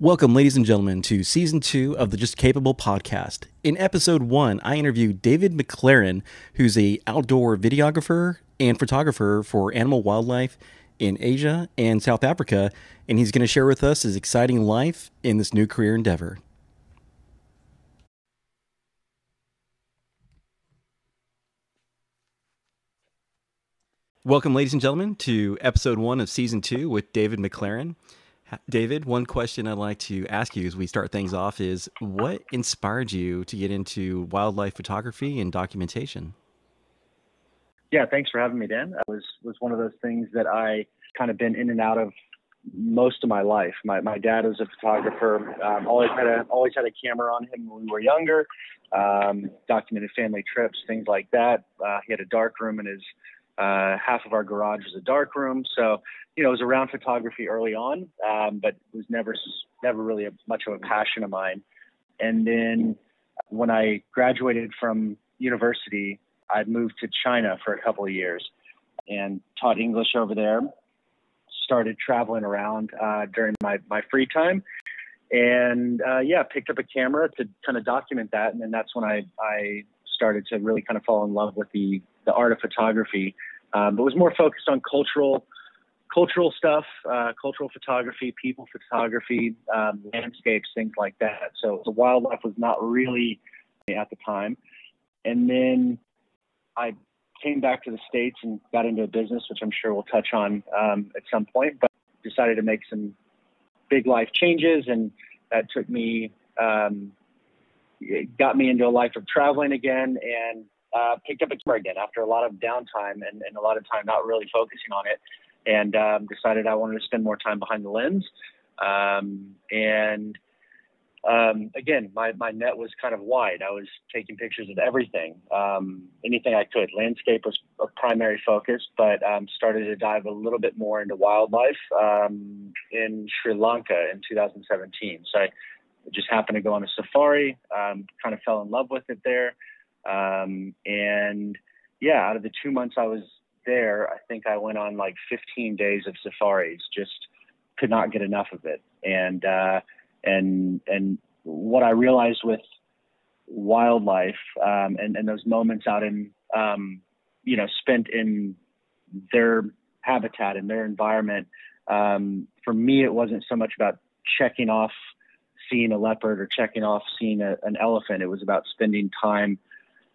Welcome, ladies and gentlemen, to season two of the Just Capable podcast. In episode one, I interviewed David McLaren, who's a outdoor videographer and photographer for animal wildlife in Asia and South Africa, and he's going to share with us his exciting life in this new career endeavor. Welcome, ladies and gentlemen, to episode one of season two with David McLaren. David, one question I'd like to ask you as we start things off is what inspired you to get into wildlife photography and documentation? Yeah, thanks for having me, Dan. It was was one of those things that I kind of been in and out of most of my life. My my dad was a photographer. Um, always had a always had a camera on him when we were younger. Um, documented family trips, things like that. Uh, he had a dark room in his uh, half of our garage was a dark room. So, you know, it was around photography early on, um, but it was never, never really a, much of a passion of mine. And then when I graduated from university, I moved to China for a couple of years and taught English over there. Started traveling around uh, during my, my free time. And uh, yeah, picked up a camera to kind of document that. And then that's when I, I started to really kind of fall in love with the, the art of photography um, but was more focused on cultural cultural stuff, uh, cultural photography, people photography, um, landscapes, things like that. So the wildlife was not really at the time. And then I came back to the States and got into a business, which I'm sure we'll touch on um, at some point, but decided to make some big life changes. And that took me, um, got me into a life of traveling again and uh, picked up a camera again after a lot of downtime and, and a lot of time not really focusing on it, and um, decided I wanted to spend more time behind the lens. Um, and um, again, my, my net was kind of wide. I was taking pictures of everything, um, anything I could. Landscape was a primary focus, but um, started to dive a little bit more into wildlife um, in Sri Lanka in 2017. So I just happened to go on a safari, um, kind of fell in love with it there. Um, and yeah, out of the two months I was there, I think I went on like 15 days of safaris. Just could not get enough of it. And uh, and and what I realized with wildlife um, and and those moments out in um, you know spent in their habitat and their environment. Um, for me, it wasn't so much about checking off seeing a leopard or checking off seeing a, an elephant. It was about spending time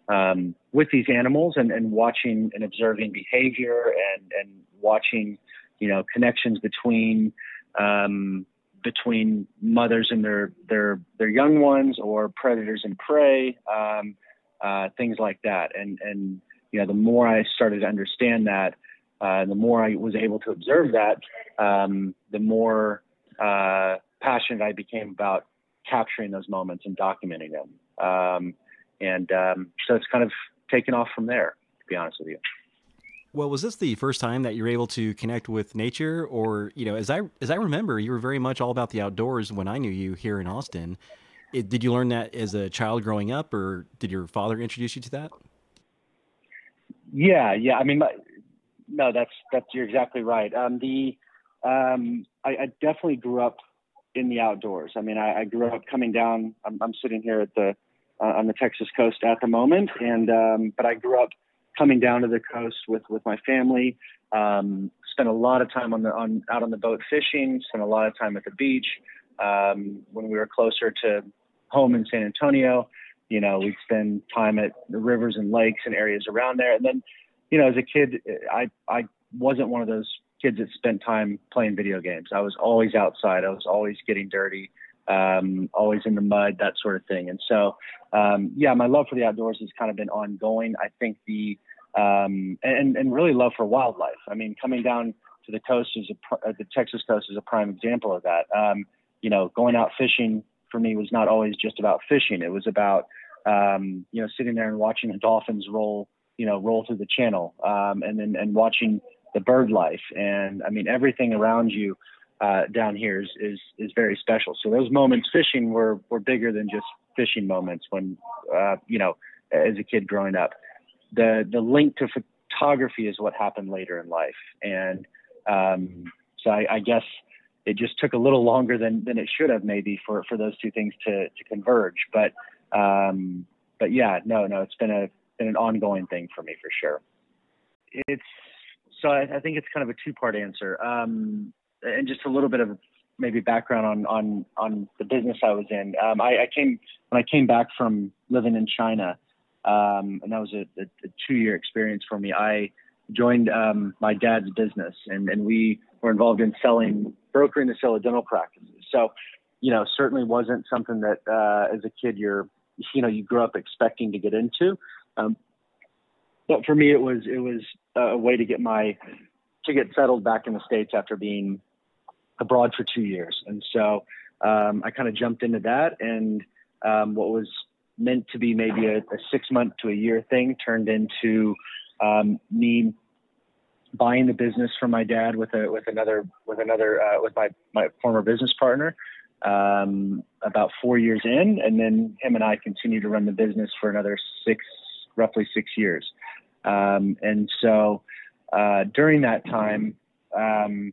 um, with these animals and, and watching and observing behavior and, and watching, you know, connections between um, between mothers and their their their young ones or predators and prey, um, uh, things like that. And and you know, the more I started to understand that, uh, the more I was able to observe that, um, the more uh, passionate I became about capturing those moments and documenting them. Um, and um, so it's kind of taken off from there. To be honest with you. Well, was this the first time that you were able to connect with nature, or you know, as I as I remember, you were very much all about the outdoors when I knew you here in Austin. It, did you learn that as a child growing up, or did your father introduce you to that? Yeah, yeah. I mean, my, no, that's that's you're exactly right. Um, the um, I, I, definitely grew up in the outdoors. I mean, I, I grew up coming down. I'm, I'm sitting here at the uh, on the Texas coast at the moment. And um, but I grew up coming down to the coast with with my family. Um, spent a lot of time on the on out on the boat fishing. Spent a lot of time at the beach. Um, when we were closer to home in San Antonio, you know, we'd spend time at the rivers and lakes and areas around there. And then, you know, as a kid, I I wasn't one of those kids that spent time playing video games. I was always outside. I was always getting dirty um, always in the mud, that sort of thing. And so, um, yeah, my love for the outdoors has kind of been ongoing. I think the um, and and really love for wildlife. I mean, coming down to the coast is a, uh, the Texas coast is a prime example of that. Um, you know, going out fishing for me was not always just about fishing. It was about um, you know sitting there and watching the dolphins roll you know roll through the channel um, and then and watching the bird life and I mean everything around you uh, down here is, is is very special. So those moments fishing were were bigger than just fishing moments when uh, you know as a kid growing up. the the link to photography is what happened later in life, and um, so I, I guess it just took a little longer than than it should have maybe for for those two things to to converge. But um, but yeah, no, no, it's been a been an ongoing thing for me for sure. It's so I, I think it's kind of a two part answer, um, and just a little bit of maybe background on on on the business I was in. Um, I, I came when I came back from living in China, um, and that was a, a, a two year experience for me. I joined um, my dad's business, and and we were involved in selling brokering the sale of dental practices. So, you know, certainly wasn't something that uh, as a kid you're you know you grew up expecting to get into. Um, but for me, it was it was a way to get my to get settled back in the states after being abroad for two years, and so um, I kind of jumped into that, and um, what was meant to be maybe a, a, six month to a year thing turned into um, me buying the business from my dad with a with another with another uh, with my my former business partner um, about four years in, and then him and I continued to run the business for another six roughly six years. Um, and so uh, during that time, um,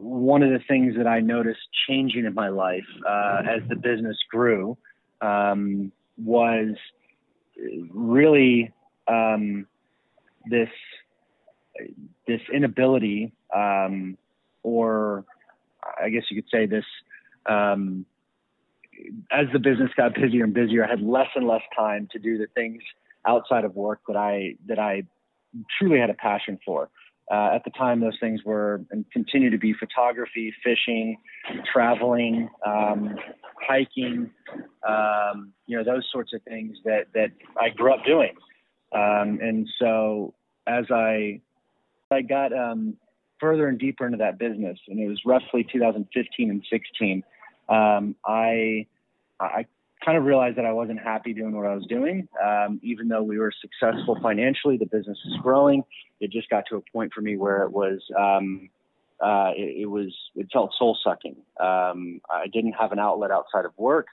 one of the things that I noticed changing in my life uh, as the business grew um, was really um, this this inability, um, or I guess you could say this. Um, as the business got busier and busier, I had less and less time to do the things outside of work that I that I truly had a passion for. Uh, at the time, those things were and continue to be photography, fishing, traveling, um, hiking, um, you know, those sorts of things that that I grew up doing. Um, and so as I I got um, further and deeper into that business, and it was roughly 2015 and 16, um, I I kind of realized that I wasn't happy doing what I was doing. Um, even though we were successful financially, the business was growing. It just got to a point for me where it was, um, uh, it, it, was, it felt soul sucking. Um, I didn't have an outlet outside of work.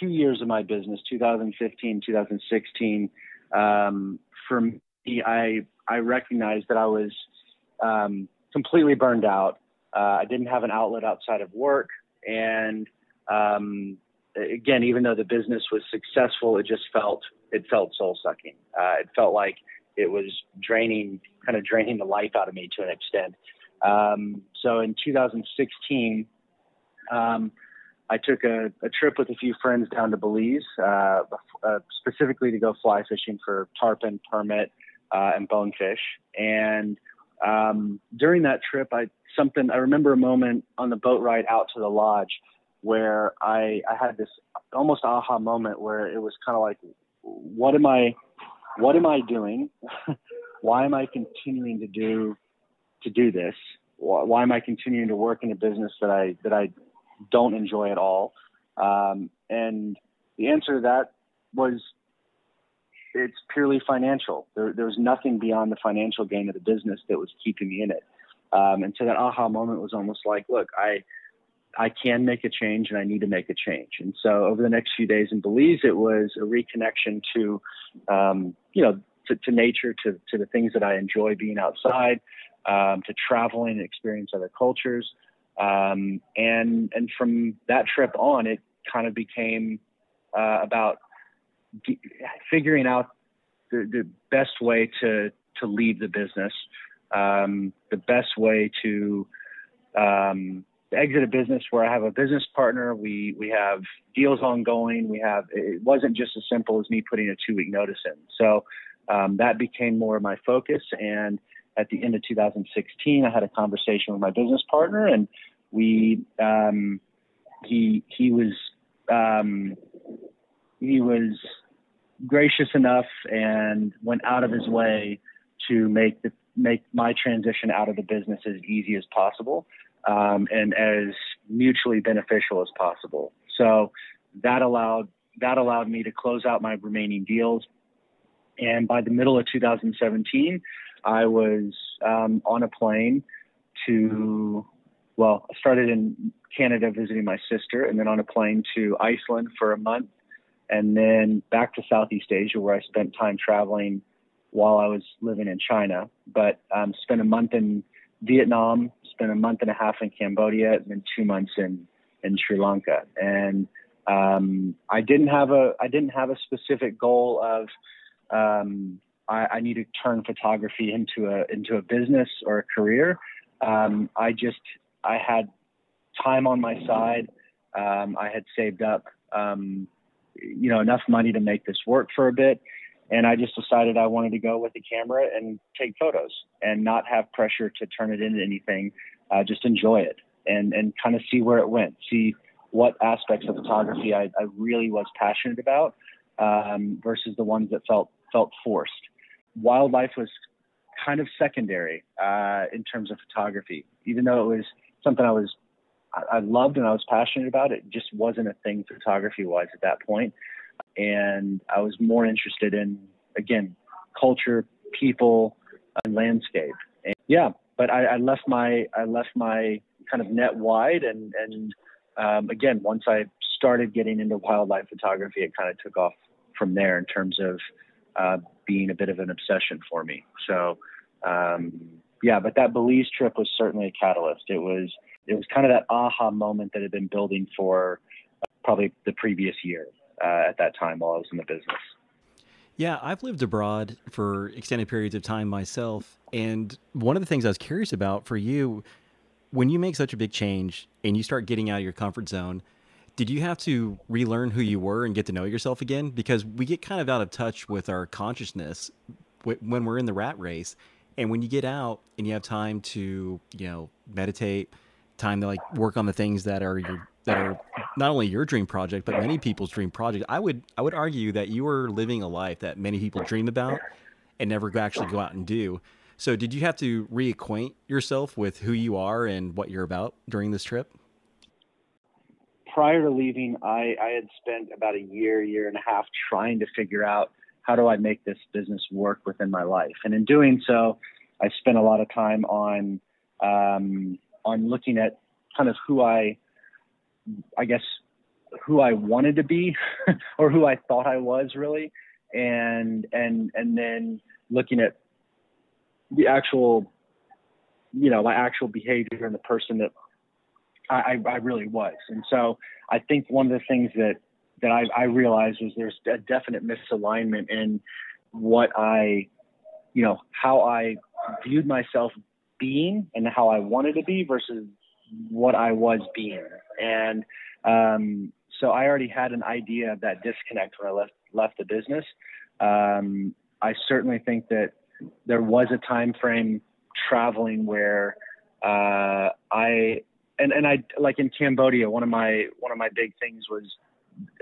Two years of my business, 2015, 2016, um, for me, I, I recognized that I was um, completely burned out. Uh, I didn't have an outlet outside of work. And um, again, even though the business was successful, it just felt it felt soul sucking. Uh, it felt like it was draining, kind of draining the life out of me to an extent. Um, so in 2016, um, I took a, a, trip with a few friends down to Belize, uh, uh, specifically to go fly fishing for tarpon, permit, uh, and bonefish. And um, during that trip, I something I remember a moment on the boat ride out to the lodge where I, I had this almost aha moment where it was kind of like, what am I, what am I doing? why am I continuing to do, to do this? Why, am I continuing to work in a business that I, that I don't enjoy at all? Um, and the answer to that was it's purely financial. There, there was nothing beyond the financial gain of the business that was keeping me in it. Um, and so that aha moment was almost like, look, I, I can make a change and I need to make a change. And so over the next few days in Belize, it was a reconnection to, um, you know, to, to, nature, to, to the things that I enjoy being outside, um, to traveling and experience other cultures. Um, and, and from that trip on, it kind of became uh, about figuring out the, the best way to, to lead the business, um, the best way to, um, exit a business where I have a business partner. We we have deals ongoing. We have it wasn't just as simple as me putting a two week notice in. So um, that became more of my focus. And at the end of 2016, I had a conversation with my business partner, and we um, he he was um, he was gracious enough and went out of his way to make the make my transition out of the business as easy as possible um, and as mutually beneficial as possible. So that allowed that allowed me to close out my remaining deals. And by the middle of 2017, I was um, on a plane to, well, I started in Canada visiting my sister, and then on a plane to Iceland for a month, and then back to Southeast Asia, where I spent time traveling while I was living in China. But um, spent a month in Vietnam, spent a month and a half in Cambodia, and then two months in in Sri Lanka. And um, I didn't have a I didn't have a specific goal of um, I, I, need to turn photography into a into a business or a career. Um, I just I had time on my side. Um, I had saved up um, you know enough money to make this work for a bit, and I just decided I wanted to go with the camera and take photos and not have pressure to turn it into anything. Uh, just enjoy it and and kind of see where it went. See what aspects of photography I, I really was passionate about um, versus the ones that felt felt forced. Wildlife was kind of secondary uh, in terms of photography, even though it was something I was I loved and I was passionate about. It just wasn't a thing photography wise at that point, and I was more interested in again culture, people, and landscape. And yeah, but I, I left my I left my kind of net wide and and um, again, once I started getting into wildlife photography, it kind of took off from there in terms of uh, being a bit of an obsession for me. So, um, yeah, but that Belize trip was certainly a catalyst. It was it was kind of that aha moment that had been building for uh, probably the previous year uh, at that time while I was in the business. Yeah, I've lived abroad for extended periods of time myself, and one of the things I was curious about for you when you make such a big change and you start getting out of your comfort zone, did you have to relearn who you were and get to know yourself again? Because we get kind of out of touch with our consciousness when we're in the rat race. And when you get out and you have time to, you know, meditate, time to like work on the things that are your that are not only your dream project but many people's dream project. I would I would argue that you are living a life that many people dream about and never actually go out and do. So, did you have to reacquaint yourself with who you are and what you're about during this trip? Prior to leaving, I, I had spent about a year, year and a half trying to figure out how do I make this business work within my life. And in doing so, I spent a lot of time on um, on looking at kind of who I, I guess, who I wanted to be, or who I thought I was really, and and and then looking at the actual, you know, my actual behavior and the person that I, I really was. And so I think one of the things that that I, I realized was there's a definite misalignment in what I, you know, how I viewed myself being and how I wanted to be versus what I was being. And um, so I already had an idea of that disconnect when I left left the business. Um, I certainly think that there was a time frame traveling where uh, I and and I like in Cambodia. One of my one of my big things was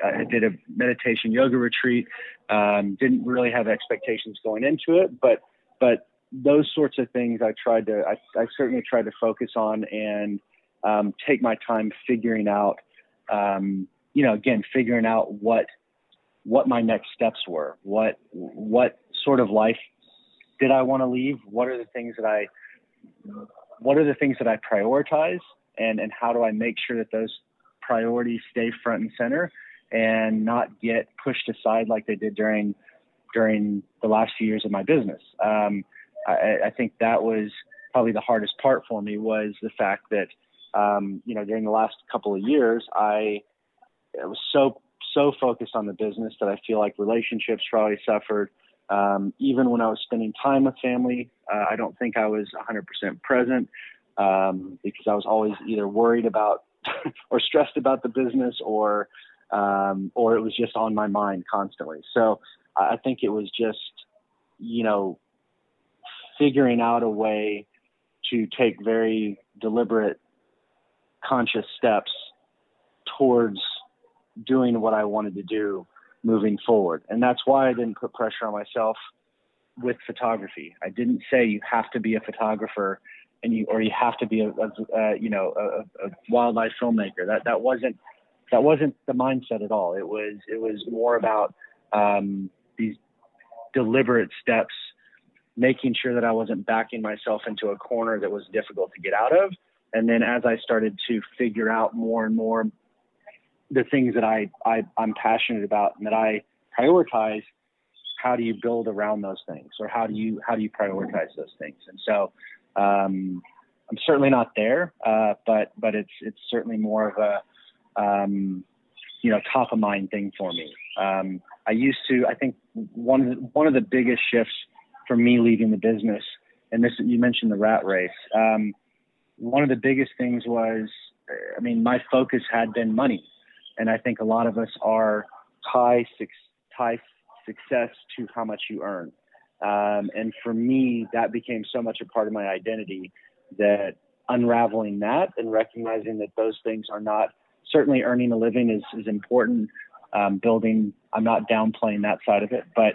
I did a meditation yoga retreat. Um, didn't really have expectations going into it, but but those sorts of things I tried to I, I certainly tried to focus on and um, take my time figuring out. Um, you know, again, figuring out what what my next steps were, what what sort of life did I want to leave? What are the things that I what are the things that I prioritize and and how do I make sure that those priorities stay front and center and not get pushed aside like they did during during the last few years of my business. Um, I, I, think that was probably the hardest part for me was the fact that um, you know during the last couple of years I, was so so focused on the business that I feel like relationships probably suffered. Um, even when I was spending time with family, uh, I don't think I was 100% present um, because I was always either worried about or stressed about the business or um, or it was just on my mind constantly. So I think it was just, you know, figuring out a way to take very deliberate, conscious steps towards doing what I wanted to do moving forward. And that's why I didn't put pressure on myself with photography. I didn't say you have to be a photographer and you or you have to be a, a, a you know a, a, wildlife filmmaker. That that wasn't that wasn't the mindset at all. It was it was more about um, these deliberate steps, making sure that I wasn't backing myself into a corner that was difficult to get out of. And then as I started to figure out more and more the things that I, I I'm passionate about and that I prioritize, how do you build around those things, or how do you how do you prioritize those things? And so, um, I'm certainly not there, uh, but but it's it's certainly more of a um, you know top of mind thing for me. Um, I used to. I think one of the, one of the biggest shifts for me leaving the business, and this you mentioned the rat race. Um, one of the biggest things was, I mean, my focus had been money, and I think a lot of us are tie tie success to how much you earn. Um, and for me, that became so much a part of my identity that unraveling that and recognizing that those things are not certainly earning a living is, is important. Um, building, I'm not downplaying that side of it, but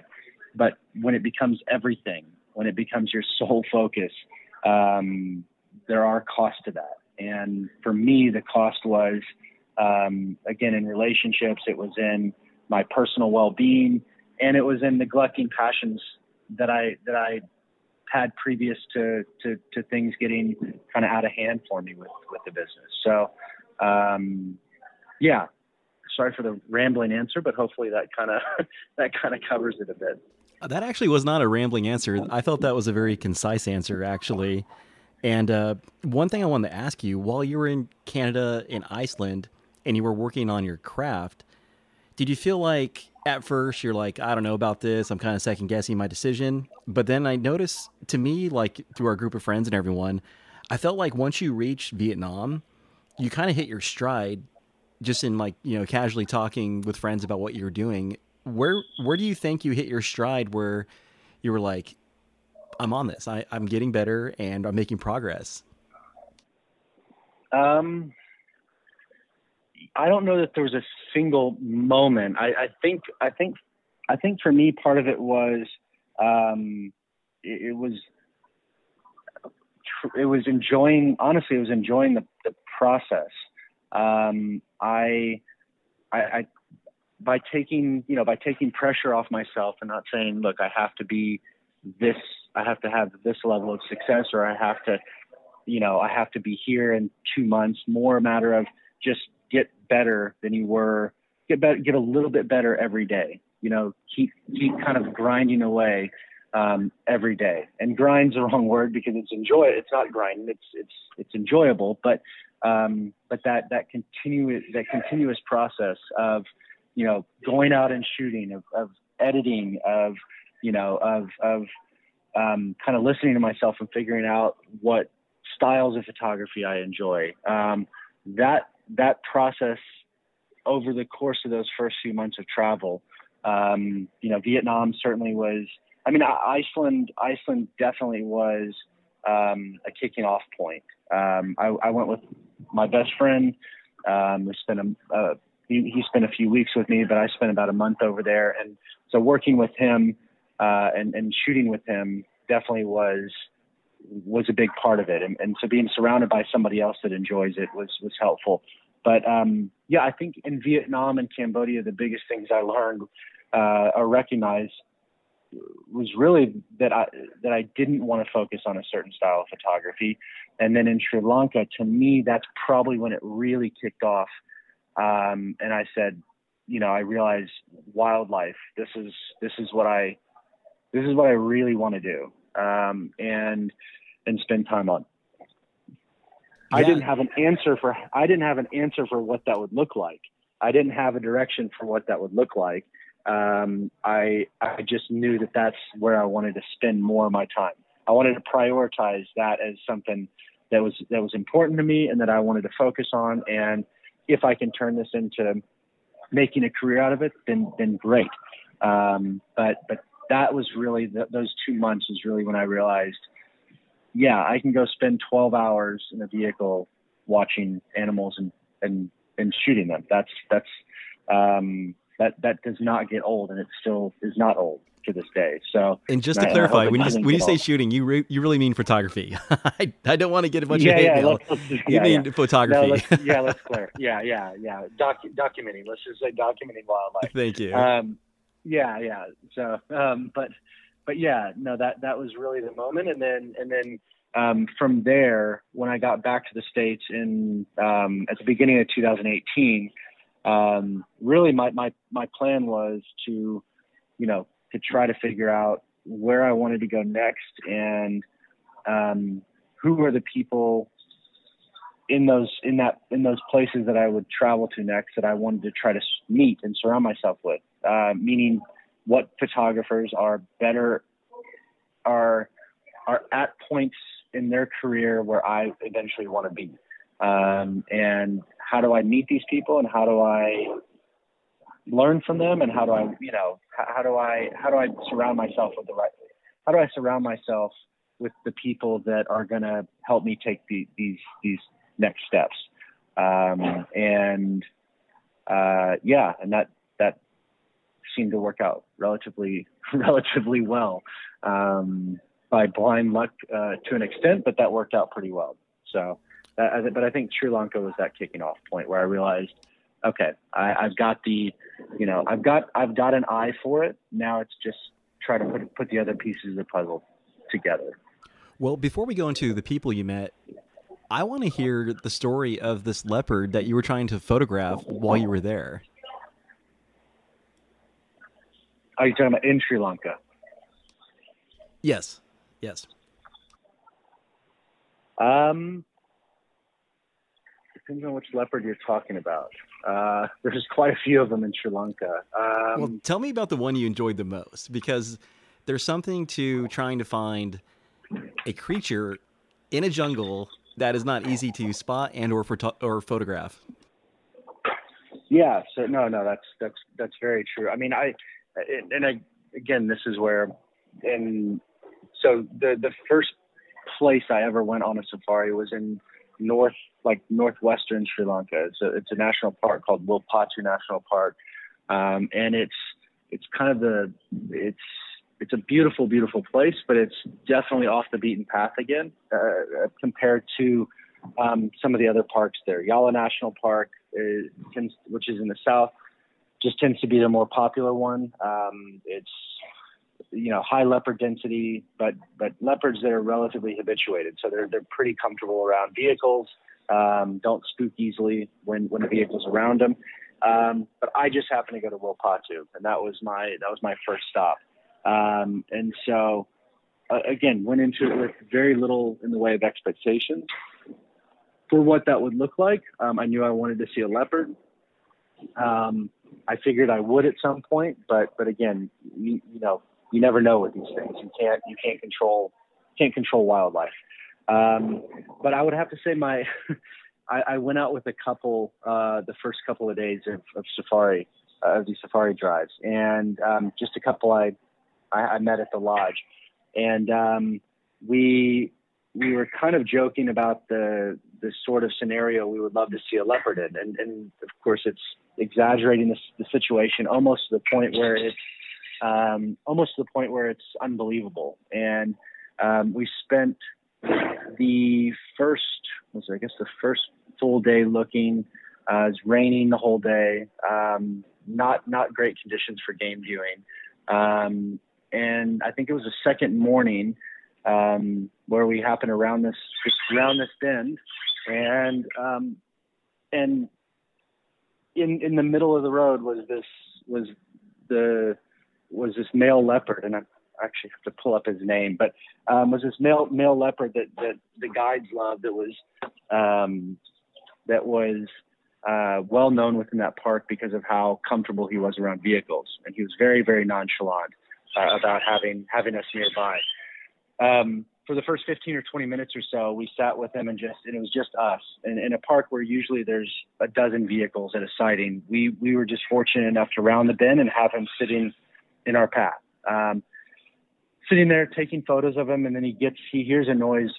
but when it becomes everything, when it becomes your sole focus, um, there are costs to that. And for me, the cost was um, again in relationships, it was in my personal well-being, and it was in neglecting passions that I that I had previous to to, to things getting kind of out of hand for me with with the business. So um, yeah, sorry for the rambling answer, but hopefully that kind of that kind of covers it a bit. That actually was not a rambling answer. I felt that was a very concise answer, actually. And uh, one thing I wanted to ask you while you were in Canada and Iceland and you were working on your craft, did you feel like at first you're like, I don't know about this, I'm kind of second guessing my decision? But then I noticed to me, like through our group of friends and everyone, I felt like once you reached Vietnam, you kind of hit your stride just in like you know casually talking with friends about what you're doing where where do you think you hit your stride where you were like i'm on this. I, i'm getting better and i'm making progress. Um i don't know that there was a single moment. I, I think i think i think for me part of it was um it, it was it was enjoying honestly it was enjoying the, the process. Um, I, I, I, by taking, you know, by taking pressure off myself and not saying, look, I have to be this, I have to have this level of success, or I have to, you know, I have to be here in two months. More a matter of just get better than you were, get better, get a little bit better every day. You know, keep keep kind of grinding away um, every day. And grind's the wrong word because it's enjoy. It's not grinding. It's it's it's enjoyable, but um, but that that continuous that continuous process of you know going out and shooting of, of editing of you know of of um, kind of listening to myself and figuring out what styles of photography I enjoy. Um, that that process over the course of those first few months of travel, um, you know, Vietnam certainly was. I mean, Iceland Iceland definitely was um, a kicking off point. Um, I, I, went with my best friend. Um, we spent a, uh, he, he, spent a few weeks with me, but I spent about a month over there. And so working with him uh, and, and shooting with him definitely was was a big part of it. And, and, so being surrounded by somebody else that enjoys it was was helpful. But um, yeah, I think in Vietnam and Cambodia, the biggest things I learned uh, or recognized was really that I that I didn't want to focus on a certain style of photography, and then in Sri Lanka, to me, that's probably when it really kicked off. Um, and I said, you know, I realized wildlife. This is this is what I this is what I really want to do, um, and and spend time on. Yeah. I didn't have an answer for I didn't have an answer for what that would look like. I didn't have a direction for what that would look like um, I I just knew that that's where I wanted to spend more of my time. I wanted to prioritize that as something that was that was important to me and that I wanted to focus on. And if I can turn this into making a career out of it, then then great. Um, but but that was really the, those two months was really when I realized, yeah, I can go spend 12 hours in a vehicle watching animals and and and shooting them. That's that's um, that that does not get old, and it still is not old to this day. So, and just to clarify, when you when you say old. shooting, you re, you really mean photography. I, I don't want to get a bunch yeah, of hate yeah, mail. Let's, let's you yeah, mean yeah. photography? No, let's, yeah, let's clear. Yeah, yeah, yeah. Docu- documenting. Let's just say documenting wildlife. Thank you. Um, yeah, yeah. So, um, but but yeah, no, that that was really the moment, and then and then. Um, from there, when I got back to the states in um, at the beginning of 2018, um, really my, my, my plan was to, you know, to try to figure out where I wanted to go next and um, who were the people in those in that in those places that I would travel to next that I wanted to try to meet and surround myself with. Uh, meaning, what photographers are better are are at points in their career where I eventually want to be, um, and how do I meet these people and how do I learn from them and how do I you know how, how do I how do I surround myself with the right how do I surround myself with the people that are going to help me take the, these these next steps. Um, and uh, yeah, and that that seemed to work out relatively relatively well um, by blind luck uh, to an extent, but that worked out pretty well. So, uh, but I think Sri Lanka was that kicking off point where I realized, okay, I, I've got the, you know, I've got I've got an eye for it. Now it's just try to put put the other pieces of the puzzle together. Well, before we go into the people you met, I want to hear the story of this leopard that you were trying to photograph while you were there. Are you talking about in Sri Lanka? Yes. Yes. Um, depends on which leopard you're talking about. Uh, there's quite a few of them in Sri Lanka. Um, well, tell me about the one you enjoyed the most because there's something to trying to find a creature in a jungle that is not easy to spot and or photo- or photograph. Yeah, so no, no, that's that's that's very true. I mean, I and I again, this is where, and so the the first place I ever went on a safari was in north, like northwestern Sri Lanka. It's a it's a national park called Wilpattu National Park, um, and it's it's kind of the it's it's a beautiful, beautiful place, but it's definitely off the beaten path again uh, compared to um, some of the other parks there. Yala National Park, tends, which is in the south, just tends to be the more popular one. Um, it's you know high leopard density, but but leopards that are relatively habituated, so they're they're pretty comfortable around vehicles. Um, don't spook easily when when the vehicle's around them. Um, but I just happened to go to Wilpattu, and that was my that was my first stop. Um, and so, uh, again, went into it with very little in the way of expectations for what that would look like. Um, I knew I wanted to see a leopard. Um, I figured I would at some point, but but again, you, you, know, you never know with these things. You can't you can't control can't control wildlife. Um, but I would have to say my I, I, went out with a couple uh, the first couple of days of, of safari uh, of these safari drives, and um, just a couple I I, I met at the lodge, and um, we we were kind of joking about the the sort of scenario we would love to see a leopard in, and, and of course it's exaggerating the, the situation almost to the point where it's um, almost to the point where it's unbelievable. And um, we spent the first, was I guess the first full day looking. Uh, it was raining the whole day. Um, not not great conditions for game viewing. Um, and I think it was the second morning um, where we happened around this around this bend, and um, and in in the middle of the road was this was the was this male leopard, and I actually have to pull up his name, but um, was this male male leopard that that the guides loved that was um, that was uh, well known within that park because of how comfortable he was around vehicles, and he was very very nonchalant uh, about having having us nearby. Um, for the first 15 or 20 minutes or so, we sat with him and just and it was just us. And in a park where usually there's a dozen vehicles at a sighting, we we were just fortunate enough to round the bend and have him sitting in our path, um, sitting there taking photos of him. And then he gets he hears a noise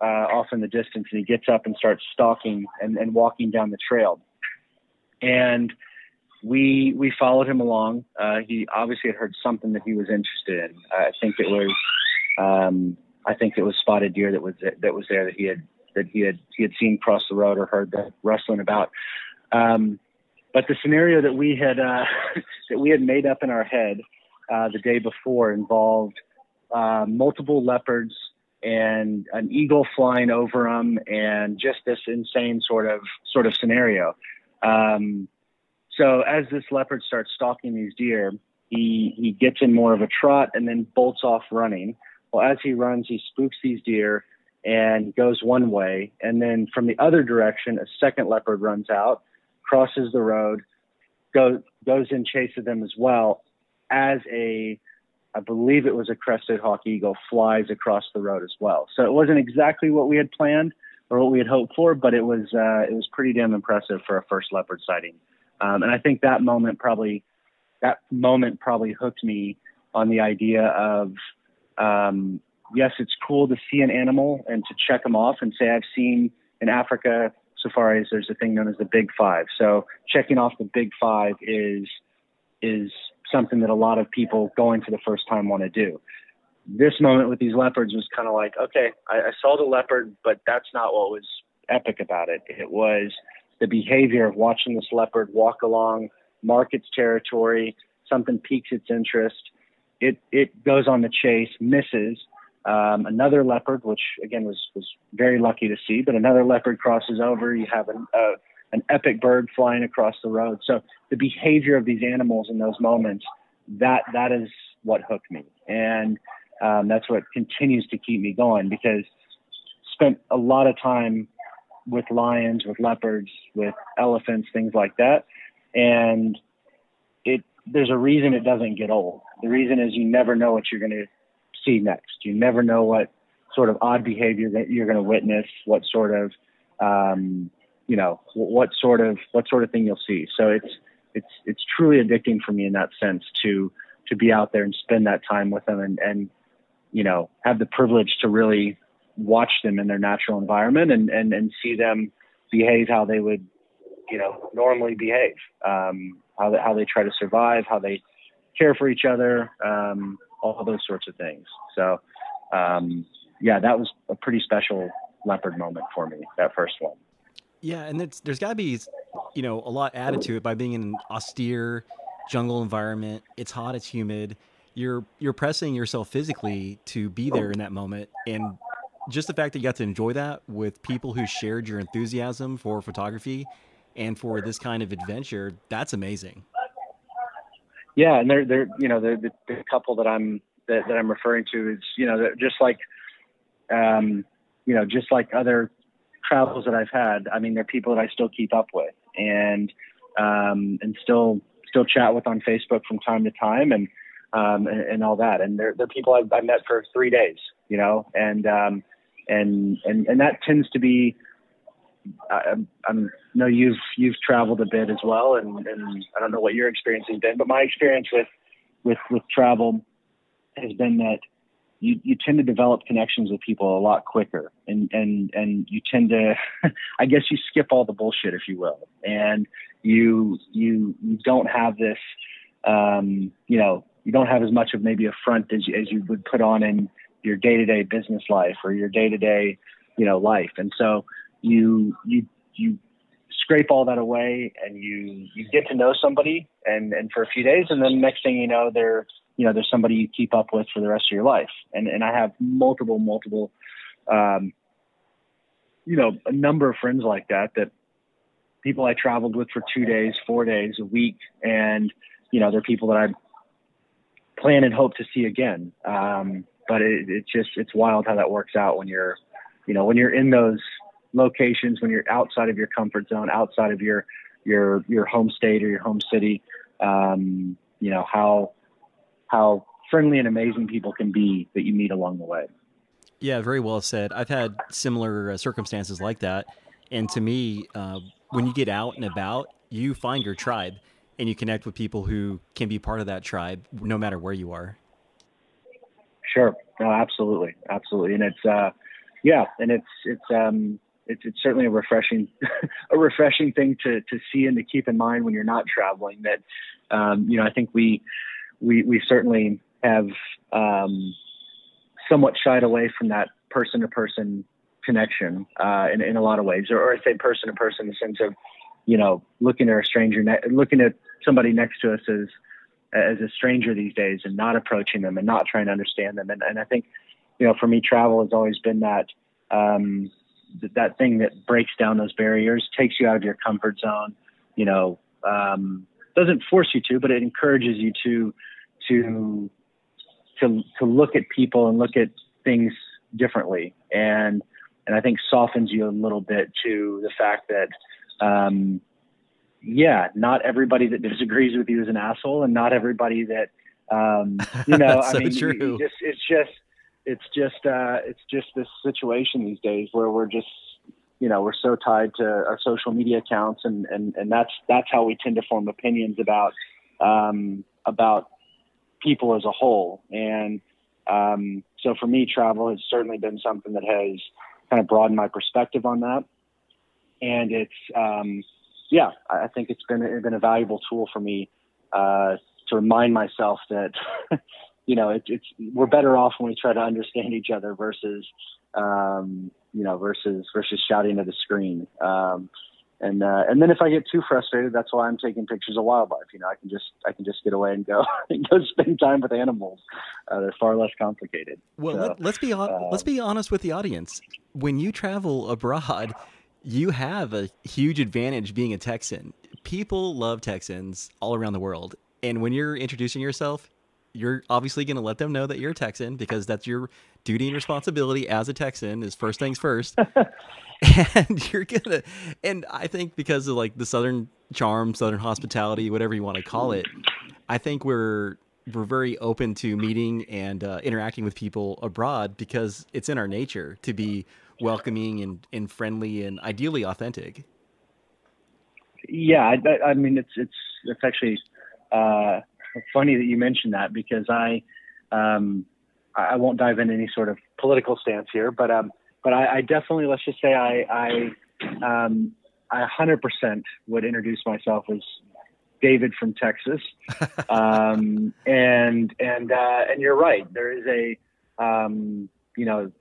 uh, off in the distance, and he gets up and starts stalking and, and walking down the trail. And we we followed him along. Uh, he obviously had heard something that he was interested in. I think it was um, I think it was spotted deer that was that was there that he had that he had he had seen cross the road or heard that rustling about. Um, but the scenario that we had uh, that we had made up in our head uh, the day before involved uh, multiple leopards and an eagle flying over them and just this insane sort of sort of scenario. Um, So as this leopard starts stalking these deer, he he gets in more of a trot and then bolts off running. Well, as he runs, he spooks these deer and goes one way, and then from the other direction, a second leopard runs out, crosses the road, goes goes in chase of them as well, as a I believe it was a crested hawk eagle flies across the road as well. So it wasn't exactly what we had planned or what we had hoped for, but it was uh, it was pretty damn impressive for a first leopard sighting. Um, and I think that moment probably that moment probably hooked me on the idea of um, yes, it's cool to see an animal and to check them off and say I've seen in Africa safaris there's a thing known as the Big Five. So checking off the Big Five is is something that a lot of people going for the first time want to do. This moment with these leopards was kind of like, okay, I, I saw the leopard, but that's not what was epic about it. It was the behavior of watching this leopard walk along, mark its territory, something piques its interest. It it goes on the chase, misses. Um, another leopard, which again was was very lucky to see, but another leopard crosses over. You have an uh, an epic bird flying across the road. So the behavior of these animals in those moments, that that is what hooked me, and um, that's what continues to keep me going because spent a lot of time with lions, with leopards, with elephants, things like that. And there's a reason it doesn't get old. The reason is you never know what you're going to see next. You never know what sort of odd behavior that you're going to witness, what sort of um, you know what sort of what sort of thing you'll see. So it's it's it's truly addicting for me in that sense to to be out there and spend that time with them and and you know have the privilege to really watch them in their natural environment and, and, and see them behave how they would, you know, normally behave, um, how, they, how they try to survive, how they care for each other, um, all those sorts of things. So, um, yeah, that was a pretty special leopard moment for me, that first one. Yeah, and there's got to be, you know, a lot added to it by being in an austere jungle environment. It's hot, it's humid. You're you're pressing yourself physically to be there in that moment, and just the fact that you got to enjoy that with people who shared your enthusiasm for photography and for this kind of adventure, that's amazing. Yeah, and they're they're you know the, the, couple that I'm that, that I'm referring to is you know just like um you know just like other travels that I've had. I mean, they're people that I still keep up with and um and still still chat with on Facebook from time to time and um and, and all that. And they're they're people I've, I've met for three days, you know, and um and and and that tends to be. I, I know you've you've traveled a bit as well, and, and I don't know what your experience has been, but my experience with with with travel has been that you, you tend to develop connections with people a lot quicker and and and you tend to i guess you skip all the bullshit if you will and you you you don't have this um you know you don't have as much of maybe a front as you, as you would put on in your day-to-day business life or your day-to-day you know life. And so you you you scrape all that away and you you get to know somebody and and for a few days and then next thing you know they're you know there's somebody you keep up with for the rest of your life. And and I have multiple multiple um you know a number of friends like that that people I traveled with for 2 days 4 days a week and you know they're people that I plan and hope to see again. Um but it, it's just it's wild how that works out when you're you know when you're in those locations when you're outside of your comfort zone outside of your your your home state or your home city um, you know how how friendly and amazing people can be that you meet along the way yeah very well said i've had similar uh, circumstances like that and to me uh, when you get out and about you find your tribe and you connect with people who can be part of that tribe no matter where you are Sure. No, absolutely. Absolutely. And it's, uh, yeah, and it's, it's, um, it's, it's certainly a refreshing, a refreshing thing to, to see and to keep in mind when you're not traveling that, um, you know, I think we, we, we certainly have, um, somewhat shied away from that person to person connection, uh, in, in a lot of ways, or, or I say person to person in the sense of, you know, looking at a stranger, ne- looking at somebody next to us as, as a stranger these days and not approaching them and not trying to understand them. And, and I think, you know, for me, travel has always been that, um, th- that thing that breaks down those barriers, takes you out of your comfort zone, you know, um, doesn't force you to, but it encourages you to to to to look at people and look at things differently, and and I think softens you a little bit to the fact that. Um, yeah, not everybody that disagrees with you is an asshole, and not everybody that um, you know. I mean, true. You, you just, it's just it's just uh, it's just this situation these days where we're just you know we're so tied to our social media accounts and and and that's that's how we tend to form opinions about um, about people as a whole. And um, so for me travel has certainly been something that has kind of broadened my perspective on that. And it's um, yeah I think it's been it's been a valuable tool for me uh, to remind myself that you know, it, it's we're better off when we try to understand each other versus, um, you know, versus versus shouting at the screen. Um, and uh, and then if I get too frustrated, that's why I'm taking pictures of wildlife. You know, I can just I can just get away and go and go spend time with animals. Uh, they're far less complicated. Well, so, let, us be on, uh, let's be honest with the audience. When you travel abroad, you have a huge advantage being a Texan. People love Texans all around the world, and when you're introducing yourself, you're obviously going to let them know that you're a Texan because that's your duty and responsibility as a Texan is first things first. and you're gonna, and I think because of like the Southern charm, Southern hospitality, whatever you want to call it, I think we're we're very open to meeting and uh, interacting with people abroad because it's in our nature to be welcoming and, and friendly and ideally authentic. Yeah, I, I mean it's it's it's actually uh, funny that you mentioned that because I, um, I won't dive into any sort of political stance here, but um, but I, I definitely let's just say I I um, I 100% would introduce myself as David from Texas, um, and and uh, and you're right. There is a um, you know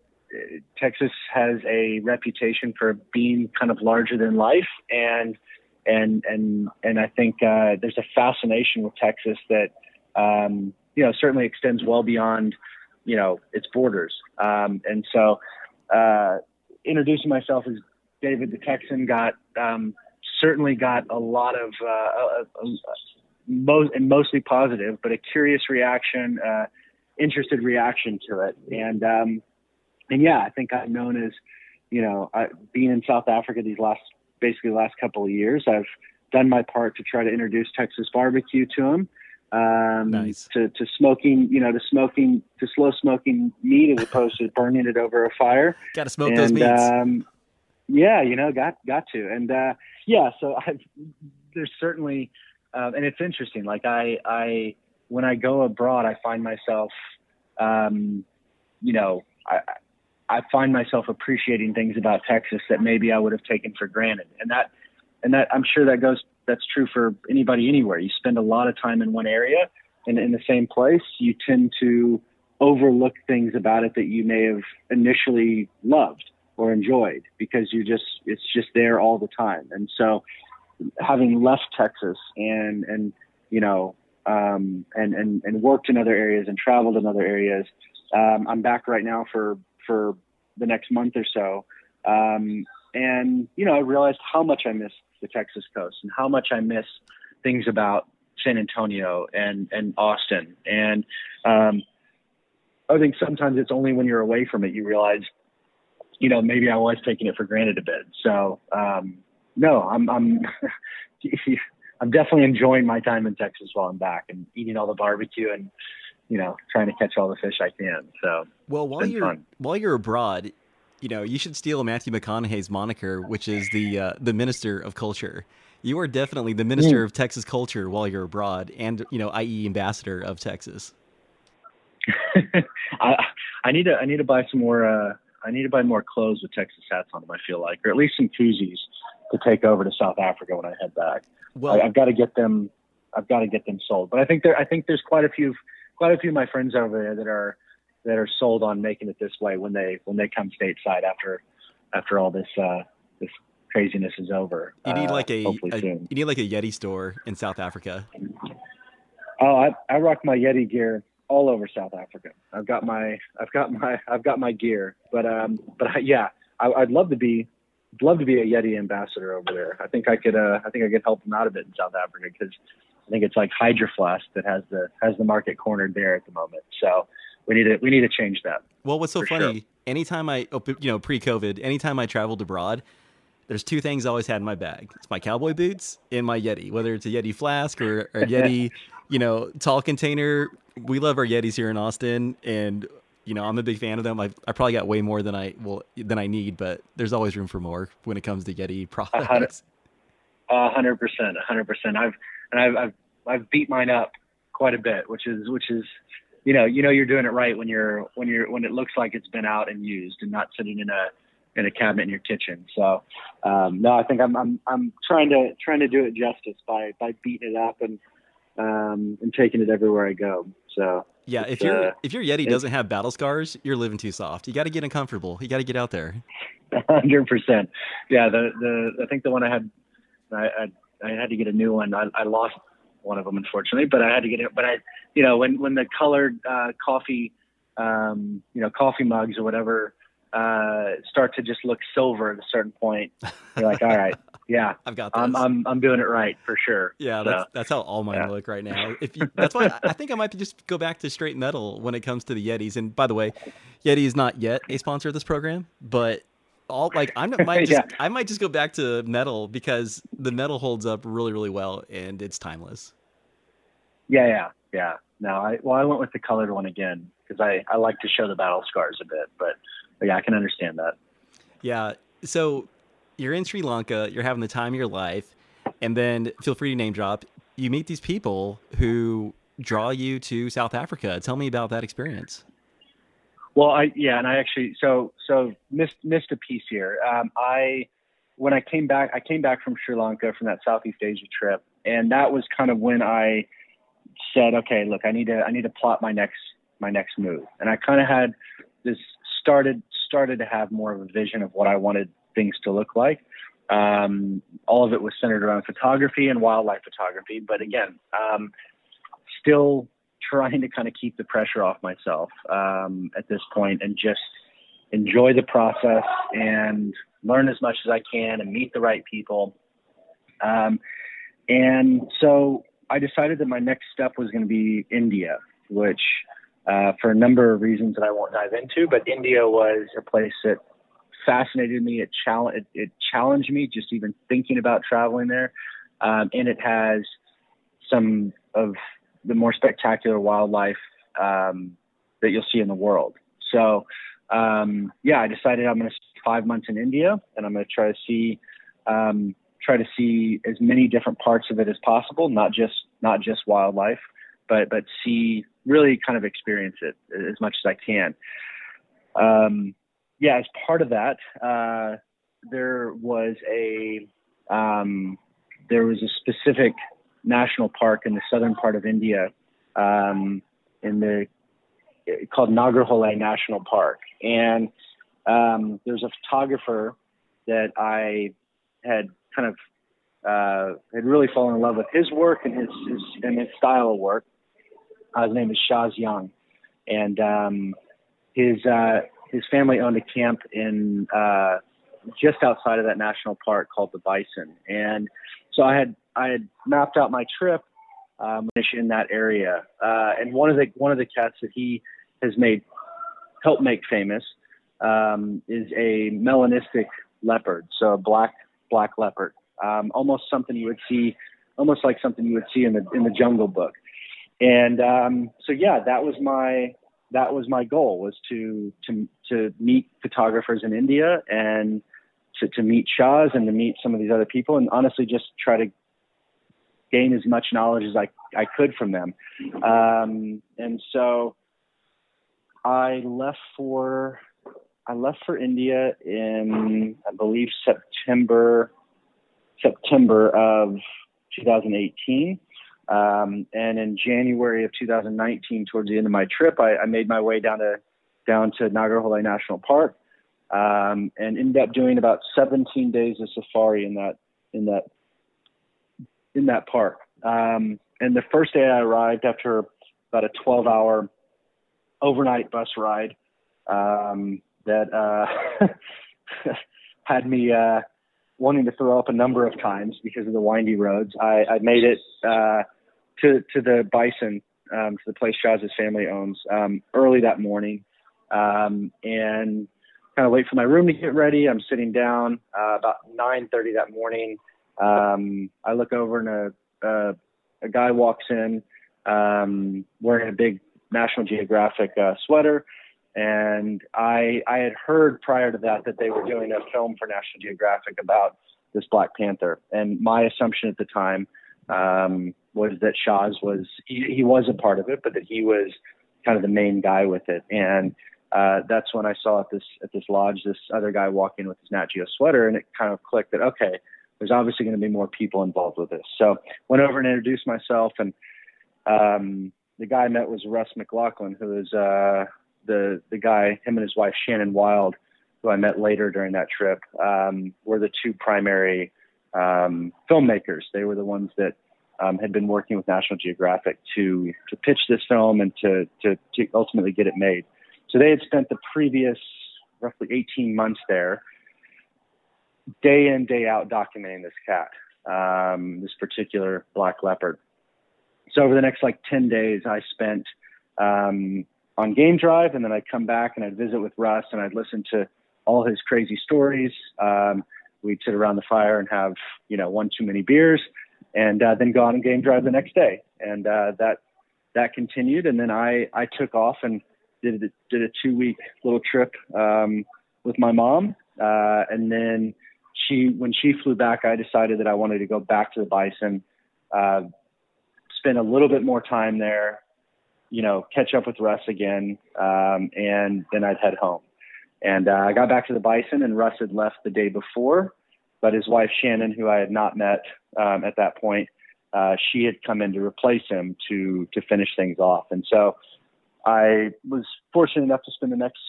Texas has a reputation for being kind of larger than life, and and and and I think uh, there's a fascination with Texas that um, you know certainly extends well beyond you know its borders. Um, and so, uh, introducing myself as David the Texan got um, certainly got a lot of uh, a, a, most and mostly positive, but a curious reaction, uh, interested reaction to it, and um, and yeah, I think I'm known as you know I, being in South Africa these last basically the last couple of years. I've done my part to try to introduce Texas barbecue to them. Um, nice. to, to smoking, you know, to smoking, to slow smoking meat as opposed to burning it over a fire. Got to smoke and, those meats. Um, yeah, you know, got got to, and uh, yeah, so I've, there's certainly, uh, and it's interesting. Like I, I when I go abroad, I find myself, um, you know, I, I find myself appreciating things about Texas that maybe I would have taken for granted. And that, and that I'm sure that goes, that's true for anybody anywhere. You spend a lot of time in one area and in the same place, you tend to overlook things about it that you may have initially loved or enjoyed because you just, it's just there all the time. And so having left Texas and, and, you know, um, and, and, and worked in other areas and traveled in other areas, um, I'm back right now for for the next month or so. Um, and, you know, I realized how much I miss the Texas coast and how much I miss things about San Antonio and, and Austin. And um, I think sometimes it's only when you're away from it you realize, you know, maybe I was taking it for granted a bit. So, um, no, I'm, I'm, I'm definitely enjoying my time in Texas while I'm back and eating all the barbecue and, you know, trying to catch all the fish I can. So well, while you're fun. while you're abroad, you know, you should steal Matthew McConaughey's moniker, which is the uh, the minister of culture. You are definitely the minister mm. of Texas culture while you're abroad, and you know, i.e., ambassador of Texas. I I need to I need to buy some more. Uh, I need to buy more clothes with Texas hats on them. I feel like, or at least some koozies to take over to South Africa when I head back. Well, I, have got to get them. I've got to get them sold. But I think there. I think there's quite a few quite a few of my friends over there that are that are sold on making it this way when they when they come stateside after after all this uh, this craziness is over. You need like a, uh, a you need like a Yeti store in South Africa. Oh, I, I rock my Yeti gear all over South Africa. I've got my I've got my I've got my gear, but um but I, yeah, I, would love to be I'd love to be a Yeti ambassador over there. I think I could uh, I think I could help them out a bit in South Africa because I think it's like Hydro Flask that has the has the market cornered there at the moment. So we need to we need to change that. Well, what's so funny? Sure. Anytime I oh, you know pre-COVID, anytime I traveled abroad, there's two things I always had in my bag. It's my cowboy boots and my Yeti, whether it's a Yeti flask or, or a Yeti, you know, tall container. We love our Yetis here in Austin, and you know, I'm a big fan of them. I I probably got way more than I well than I need, but there's always room for more when it comes to Yeti products. A hundred percent, a hundred percent. I've and I've, I've I've beat mine up quite a bit, which is which is you know you know you're doing it right when you're when you're when it looks like it's been out and used and not sitting in a in a cabinet in your kitchen. So um, no, I think I'm I'm I'm trying to trying to do it justice by by beating it up and um, and taking it everywhere I go. So yeah, if your uh, if your Yeti doesn't have battle scars, you're living too soft. You got to get uncomfortable. You got to get out there. Hundred percent. Yeah, the the I think the one I had, I, I I had to get a new one. I, I lost one of them unfortunately, but I had to get it. But I, you know, when when the colored uh, coffee, um, you know, coffee mugs or whatever uh, start to just look silver at a certain point, you're like, all right, yeah, I've got this. I'm I'm I'm doing it right for sure. Yeah, so, that's that's how all mine yeah. look right now. If you, that's why I think I might just go back to straight metal when it comes to the Yetis. And by the way, Yeti is not yet a sponsor of this program, but all like I might just yeah. I might just go back to metal because the metal holds up really really well and it's timeless. Yeah, yeah, yeah. No, I well I went with the colored one again because I I like to show the battle scars a bit, but, but yeah, I can understand that. Yeah. So you're in Sri Lanka, you're having the time of your life, and then feel free to name drop. You meet these people who draw you to South Africa. Tell me about that experience. Well, I yeah, and I actually so so missed missed a piece here. Um, I when I came back, I came back from Sri Lanka from that Southeast Asia trip, and that was kind of when I said, okay, look, I need to I need to plot my next my next move, and I kind of had this started started to have more of a vision of what I wanted things to look like. Um, all of it was centered around photography and wildlife photography, but again, um, still trying to kind of keep the pressure off myself um, at this point and just enjoy the process and learn as much as I can and meet the right people. Um, and so I decided that my next step was going to be India, which uh, for a number of reasons that I won't dive into, but India was a place that fascinated me. It, challenge, it, it challenged me just even thinking about traveling there. Um, and it has some of the more spectacular wildlife um, that you'll see in the world. So, um, yeah, I decided I'm going to spend five months in India, and I'm going to try to see um, try to see as many different parts of it as possible, not just not just wildlife, but but see really kind of experience it as much as I can. Um, yeah, as part of that, uh, there was a um, there was a specific national park in the southern part of India, um, in the called Nagarhole National Park, and um, there's a photographer that I had kind of uh, had really fallen in love with his work and his, his and his style of work. Uh, his name is Shaaz Jung, and um, his uh, his family owned a camp in uh, just outside of that national park called the Bison, and so I had I had mapped out my trip um, in that area, uh, and one of the one of the cats that he has made helped make famous um, is a melanistic leopard, so a black black leopard, um, almost something you would see, almost like something you would see in the in the Jungle Book, and um, so yeah, that was my that was my goal was to to to meet photographers in India and to, to meet Shaaz and to meet some of these other people and honestly just try to gain as much knowledge as I, I could from them. Um, and so I left for I left for India in I believe September September of 2018. Um, and in January of 2019, towards the end of my trip, I, I made my way down to down to Nagarhole National Park um, and ended up doing about 17 days of safari in that in that in that park. Um, and the first day I arrived after about a 12 hour overnight bus ride um, that uh, had me uh, wanting to throw up a number of times because of the windy roads. I, I made it uh, to to the Bison, um, to the place Shaaz's family owns, um, early that morning, um, and kind of wait for my room to get ready. I'm sitting down uh, about 9:30 that morning. Um, I look over and a, a, a guy walks in um, wearing a big National Geographic uh, sweater. And I, I had heard prior to that that they were doing a film for National Geographic about this Black Panther. And my assumption at the time um, was that Shaaz was, he, he was a part of it, but that he was kind of the main guy with it. And uh, that's when I saw at this at this lodge this other guy walking with his Nat Geo sweater, and it kind of clicked that okay, there's obviously going to be more people involved with this. So went over and introduced myself, and um, the guy I met was Russ McLaughlin, who is uh, the the guy, him and his wife Shannon Wild, who I met later during that trip, um, were the two primary um, filmmakers. They were the ones that um, had been working with National Geographic to to pitch this film and to, to to ultimately get it made. So they had spent the previous roughly 18 months there, day in day out documenting this cat, um, this particular black leopard. So over the next like 10 days, I spent um, on Game Drive, and then I'd come back and I'd visit with Russ, and I'd listen to all his crazy stories. Um, we'd sit around the fire and have you know one too many beers, and uh, then go on Game Drive the next day, and uh, that that continued. And then I I took off and did a, did a two week little trip um, with my mom, uh, and then she when she flew back, I decided that I wanted to go back to the Bison. Uh, spend a little bit more time there, you know, catch up with Russ again, um, and then I'd head home. And uh, I got back to the Bison, and Russ had left the day before, but his wife Shannon, who I had not met um, at that point, uh, she had come in to replace him to to finish things off. And so I was fortunate enough to spend the next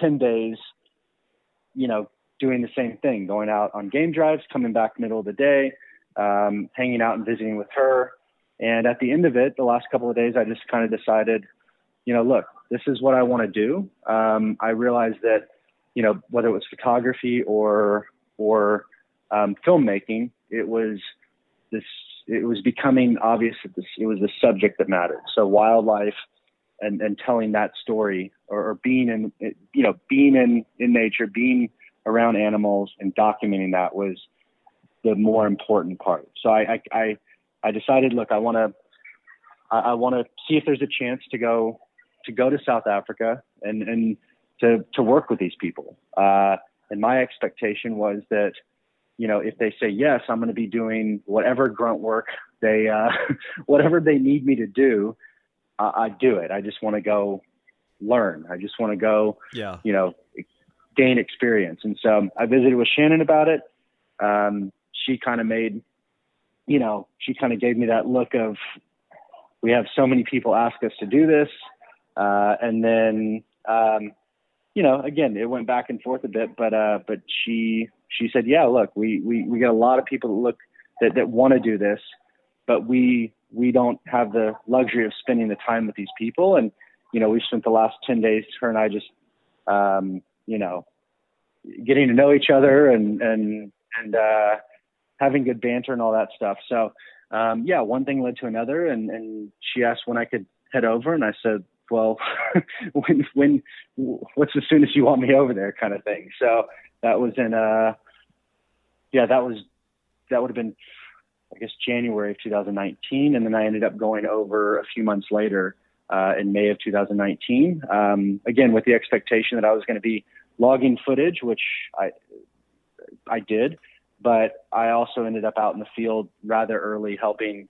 ten days, you know, doing the same thing, going out on game drives, coming back middle of the day, um, hanging out and visiting with her, and at the end of it, the last couple of days, I just kind of decided, you know, look, this is what I want to do. Um, I realized that, you know, whether it was photography or or um, filmmaking, it was this. It was becoming obvious that this it was the subject that mattered. So wildlife and and telling that story, or, or being in, you know, being in in nature, being around animals, and documenting that was the more important part. So I I, I I decided, look, I want to, I, I want to see if there's a chance to go, to go to South Africa and and to to work with these people. Uh, and my expectation was that, you know, if they say yes, I'm going to be doing whatever grunt work they, uh, whatever they need me to do. Uh, I do it. I just want to go learn. I just want to go, yeah. you know, gain experience. And so I visited with Shannon about it. Um, she kind of made you know, she kind of gave me that look of, we have so many people ask us to do this. Uh, and then, um, you know, again, it went back and forth a bit, but, uh, but she, she said, yeah, look, we, we, we get a lot of people that look that, that want to do this, but we, we don't have the luxury of spending the time with these people. And, you know, we spent the last 10 days, her and I just, um, you know, getting to know each other and, and, and, uh, having good banter and all that stuff. So, um, yeah, one thing led to another, and, and she asked when I could head over, and I said, well, when, when, what's as soon as you want me over there, kind of thing. So that was in, uh, yeah, that was, that would have been, I guess, January of 2019, and then I ended up going over a few months later uh, in May of 2019. Um, again, with the expectation that I was going to be logging footage, which I, I did but I also ended up out in the field rather early, helping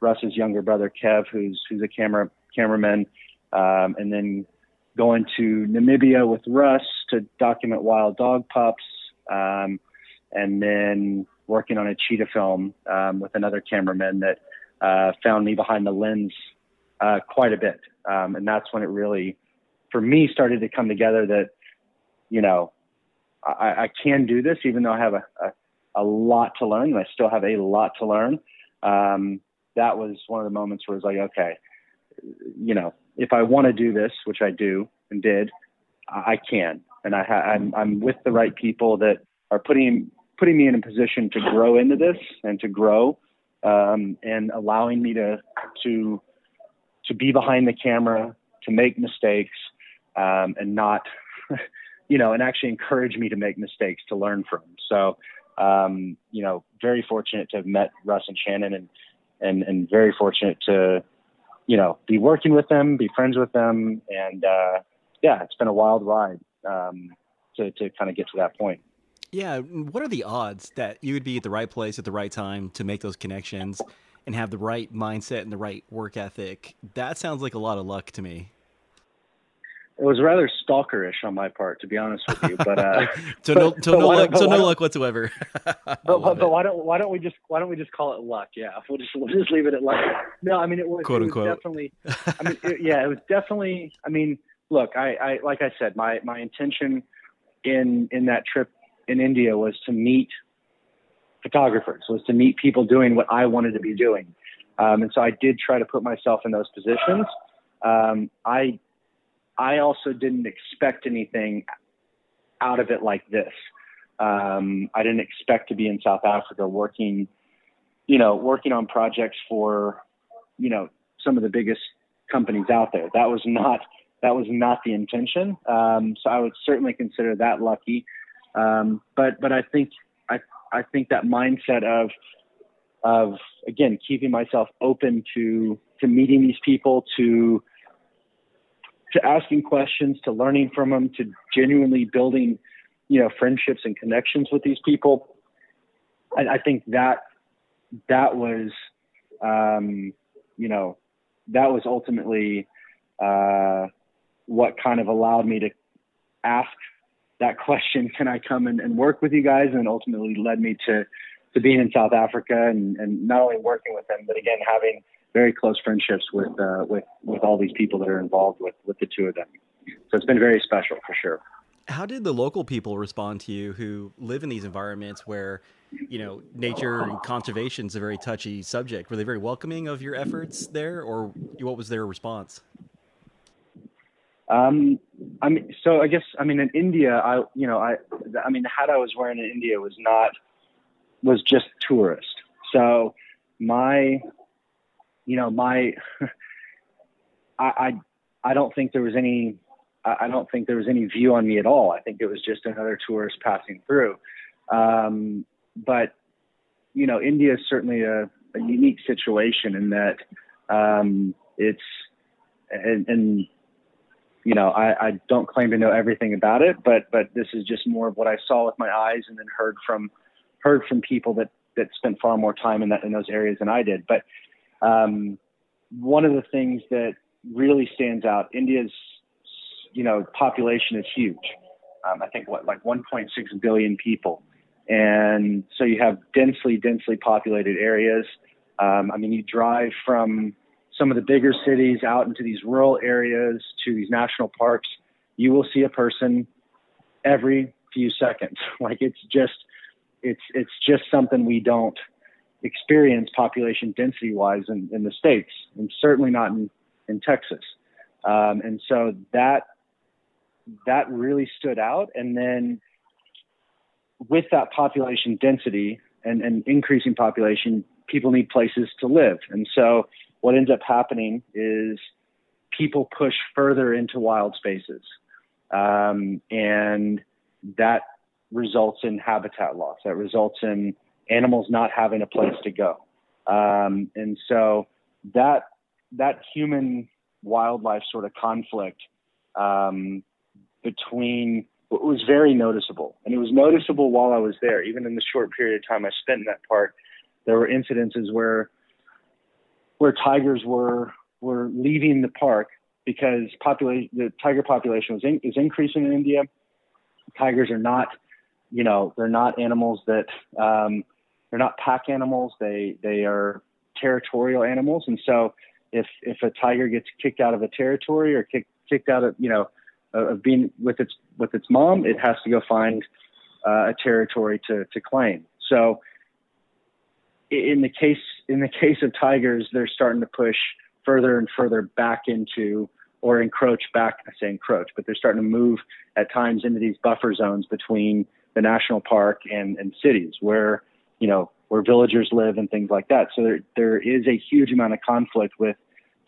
Russ's younger brother Kev, who's who's a camera cameraman, um, and then going to Namibia with Russ to document wild dog pups, um, and then working on a cheetah film um, with another cameraman that uh, found me behind the lens uh, quite a bit, um, and that's when it really, for me, started to come together that, you know, I, I can do this, even though I have a, a a lot to learn, and I still have a lot to learn. Um, that was one of the moments where it's like, okay, you know, if I want to do this, which I do and did, I can, and I ha- I'm, I'm with the right people that are putting putting me in a position to grow into this and to grow um, and allowing me to to to be behind the camera, to make mistakes, um, and not, you know, and actually encourage me to make mistakes to learn from. So, um, you know, very fortunate to have met Russ and Shannon, and and and very fortunate to, you know, be working with them, be friends with them, and uh, yeah, it's been a wild ride um, to to kind of get to that point. Yeah, what are the odds that you would be at the right place at the right time to make those connections and have the right mindset and the right work ethic? That sounds like a lot of luck to me. It was rather stalkerish on my part, to be honest with you. But uh, so no, so no, luck, so no luck whatsoever. but, but, but, why don't why don't we just why don't we just call it luck? Yeah, we'll just we'll just leave it at luck. No, I mean it was, quote it was unquote. definitely. I mean, it, yeah, it was definitely. I mean, look, I, I like I said, my my intention in in that trip in India was to meet photographers, was to meet people doing what I wanted to be doing. Um, and so I did try to put myself in those positions. Um, I I also didn't expect anything out of it like this. Um, I didn't expect to be in South Africa working, you know, working on projects for, you know, some of the biggest companies out there. That was not that was not the intention. Um, so I would certainly consider that lucky. Um, but but I think I I think that mindset of of again keeping myself open to to meeting these people to to asking questions to learning from them to genuinely building you know friendships and connections with these people. I, I think that that was um, you know that was ultimately uh, what kind of allowed me to ask that question, can I come and, and work with you guys? And ultimately led me to, to being in South Africa and, and not only working with them, but again, having very close friendships with, uh, with, with all these people that are involved with, with the two of them. So it's been very special for sure. How did the local people respond to you who live in these environments where, you know, nature and conservation is a very touchy subject? Were they very welcoming of your efforts there, or what was their response? Um, I mean, so I guess I mean in India, I you know I I mean the hat I was wearing in India was not was just tourist. So my you know my I I, I don't think there was any I don't think there was any view on me at all. I think it was just another tourist passing through. Um, but you know, India is certainly a, a unique situation in that um, it's and, and you know, I, I don't claim to know everything about it, but but this is just more of what I saw with my eyes and then heard from heard from people that that spent far more time in that in those areas than I did. But um, one of the things that really stands out, India's you know population is huge. Um, I think what like 1.6 billion people, and so you have densely densely populated areas. Um, I mean, you drive from some of the bigger cities out into these rural areas to these national parks, you will see a person every few seconds. Like it's just it's it's just something we don't experience population density wise in, in the states, and certainly not in in Texas. Um, and so that that really stood out. And then with that population density and, and increasing population, people need places to live. And so what ends up happening is people push further into wild spaces. Um, and that results in habitat loss. That results in animals not having a place to go. Um, and so that that human wildlife sort of conflict um, between was very noticeable, and it was noticeable while I was there. Even in the short period of time I spent in that park, there were incidences where where tigers were were leaving the park because population the tiger population was in, is increasing in India. Tigers are not, you know, they're not animals that um, they're not pack animals. They they are territorial animals, and so if if a tiger gets kicked out of a territory or kicked kicked out of you know of being with its with its mom, it has to go find uh, a territory to to claim. So in the case in the case of tigers, they're starting to push further and further back into or encroach back. I say encroach, but they're starting to move at times into these buffer zones between the national park and, and cities where, you know, where villagers live and things like that. So there, there is a huge amount of conflict with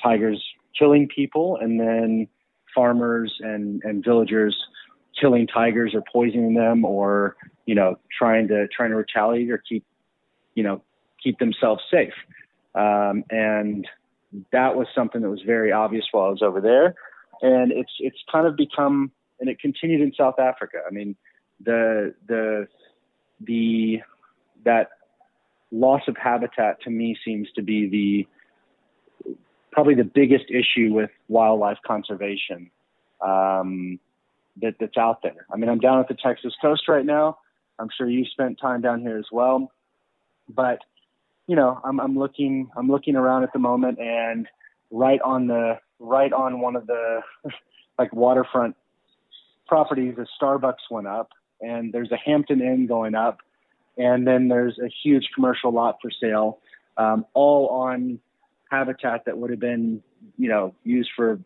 tigers killing people and then farmers and, and villagers killing tigers or poisoning them or, you know, trying to, trying to retaliate or keep, you know, keep themselves safe. Um, and that was something that was very obvious while I was over there. And it's, it's kind of become, and it continued in South Africa. I mean, the, the, the, that loss of habitat to me seems to be the, probably the biggest issue with wildlife conservation um, that, that's out there. I mean, I'm down at the Texas coast right now. I'm sure you spent time down here as well, but you know, I'm, I'm looking, I'm looking around at the moment and right on the, right on one of the like waterfront properties, a Starbucks went up and there's a Hampton Inn going up. And then there's a huge commercial lot for sale, um, all on habitat that would have been, you know, used for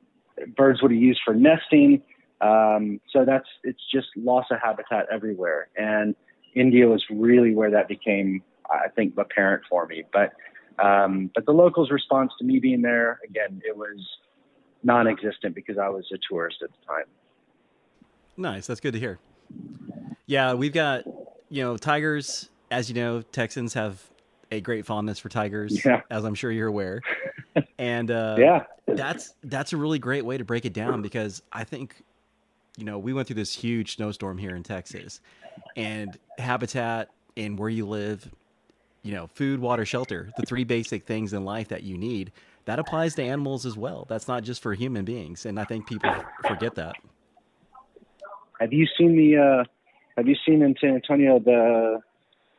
birds would have used for nesting. Um, so that's, it's just loss of habitat everywhere. And India was really where that became I think apparent for me. But um, but the locals' response to me being there again, it was non-existent because I was a tourist at the time. Nice, that's good to hear. Yeah, we've got you know tigers. As you know, Texans have a great fondness for tigers, yeah. as I'm sure you're aware. And uh, yeah, that's that's a really great way to break it down because I think you know we went through this huge snowstorm here in Texas, and habitat and where you live you know, food, water, shelter, the three basic things in life that you need, that applies to animals as well. That's not just for human beings. And I think people forget that. Have you seen the, uh, have you seen in San Antonio the,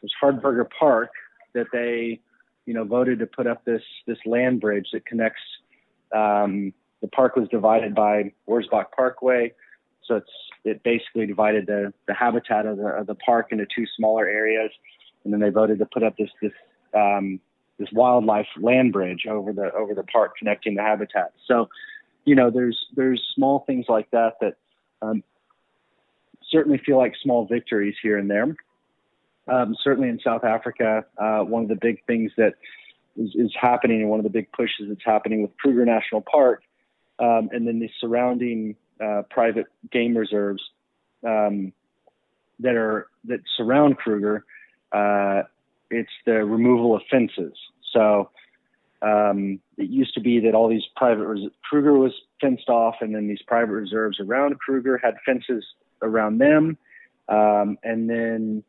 this Hardberger Park that they, you know, voted to put up this, this land bridge that connects, um, the park was divided by Wurzbach Parkway. So it's, it basically divided the, the habitat of the, of the park into two smaller areas and then they voted to put up this this um, this wildlife land bridge over the over the park connecting the habitats. So, you know, there's there's small things like that that um, certainly feel like small victories here and there. Um, certainly in South Africa, uh, one of the big things that is, is, happening and one of the big pushes that's happening with Kruger National Park um, and then the surrounding uh, private game reserves um, that are that surround Kruger uh, it's the removal of fences. So um, it used to be that all these private res- Kruger was fenced off, and then these private reserves around Kruger had fences around them, um, and then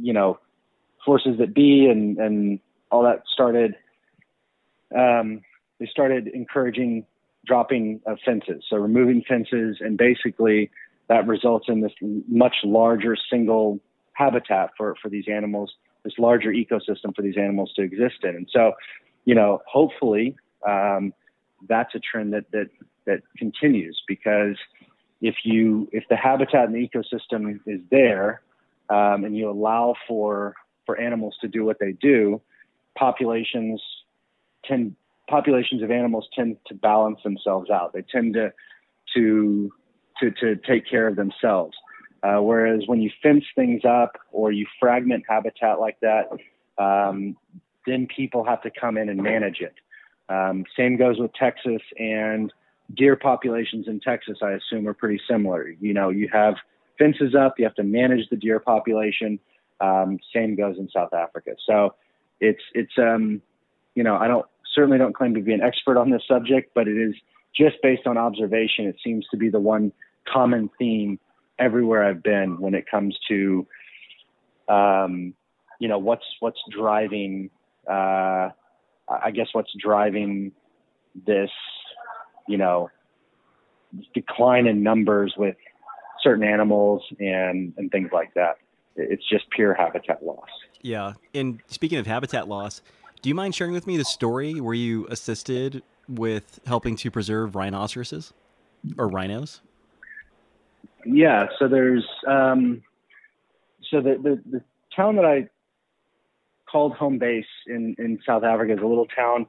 you know forces that be and and all that started. Um, they started encouraging dropping of fences, so removing fences, and basically that results in this much larger single habitat for, for these animals, this larger ecosystem for these animals to exist in. And so, you know, hopefully um, that's a trend that, that, that continues because if you, if the habitat and the ecosystem is there um, and you allow for, for animals to do what they do, populations tend, populations of animals tend to balance themselves out. They tend to, to, to, to take care of themselves. Uh, whereas when you fence things up or you fragment habitat like that, um, then people have to come in and manage it. Um, same goes with Texas and deer populations in Texas, I assume, are pretty similar. You know, you have fences up, you have to manage the deer population. Um, same goes in South Africa. So it's, it's, um, you know, I don't certainly don't claim to be an expert on this subject, but it is just based on observation. It seems to be the one common theme everywhere I've been when it comes to, um, you know, what's what's driving, uh, I guess what's driving this, you know, decline in numbers with certain animals and and things like that. It's just pure habitat loss. Yeah, and speaking of habitat loss, do you mind sharing with me the story where you assisted with helping to preserve rhinoceroses or rhinos? Yeah, so there's um, so the, the the town that I called home base in in South Africa is a little town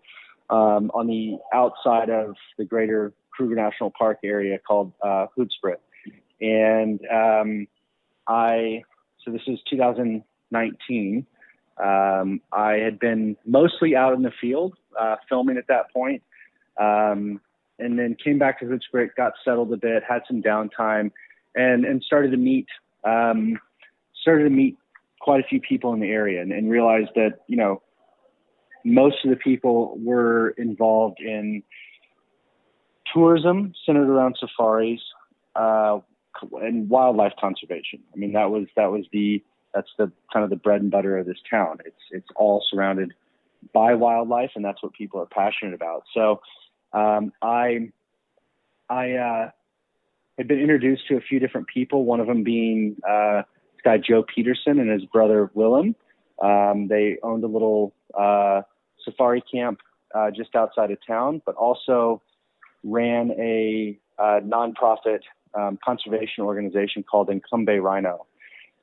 um, on the outside of the greater Kruger National Park area called uh, and um, I so this is 2019. Um, I had been mostly out in the field uh, filming at that point, um, and then came back to Hoedspruit, got settled a bit, had some downtime, and and started to meet um, started to meet quite a few people in the area, and, and realized that you know most of the people were involved in tourism centered around safaris uh, and wildlife conservation. I mean, that was that was the that's the kind of the bread and butter of this town. It's it's all surrounded by wildlife, and that's what people are passionate about. So, um, I I uh, had been introduced to a few different people. One of them being uh, this guy Joe Peterson and his brother Willem. Um, they owned a little uh, safari camp uh, just outside of town, but also ran a uh, nonprofit um, conservation organization called Nkombe Rhino.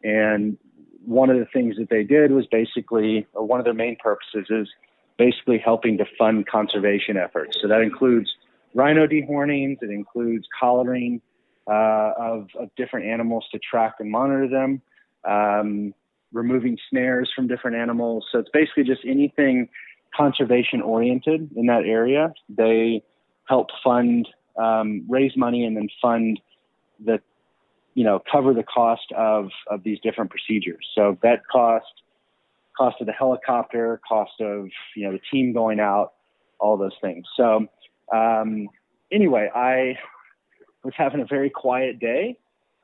And one of the things that they did was basically, or one of their main purposes is basically helping to fund conservation efforts. So that includes rhino dehornings, it includes collaring uh, of, of, different animals to track and monitor them, um, removing snares from different animals. So it's basically just anything conservation oriented in that area. They help fund, um, raise money, and then fund the, you know, cover the cost of of these different procedures. So vet cost, cost of the helicopter, cost of you know the team going out, all those things. So um, anyway, I was having a very quiet day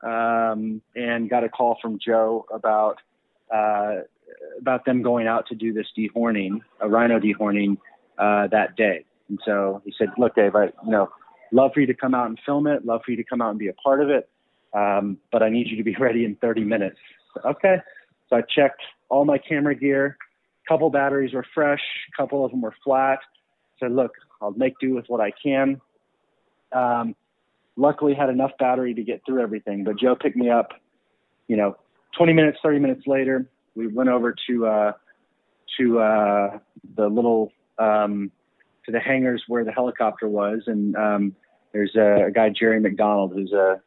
um, and got a call from Joe about uh, about them going out to do this dehorning, a rhino dehorning uh, that day. And so he said, "Look, Dave, I you know love for you to come out and film it. Love for you to come out and be a part of it. Um, but I need you to be ready in 30 minutes." Okay. So I checked all my camera gear. Couple batteries were fresh. A couple of them were flat. Said, "Look, I'll make do with what I can." Um, luckily, had enough battery to get through everything. But Joe picked me up. You know, 20 minutes, 30 minutes later, we went over to uh, to uh, the little um, to the hangars where the helicopter was, and um, there's a, a, guy Jerry McDonald who's a,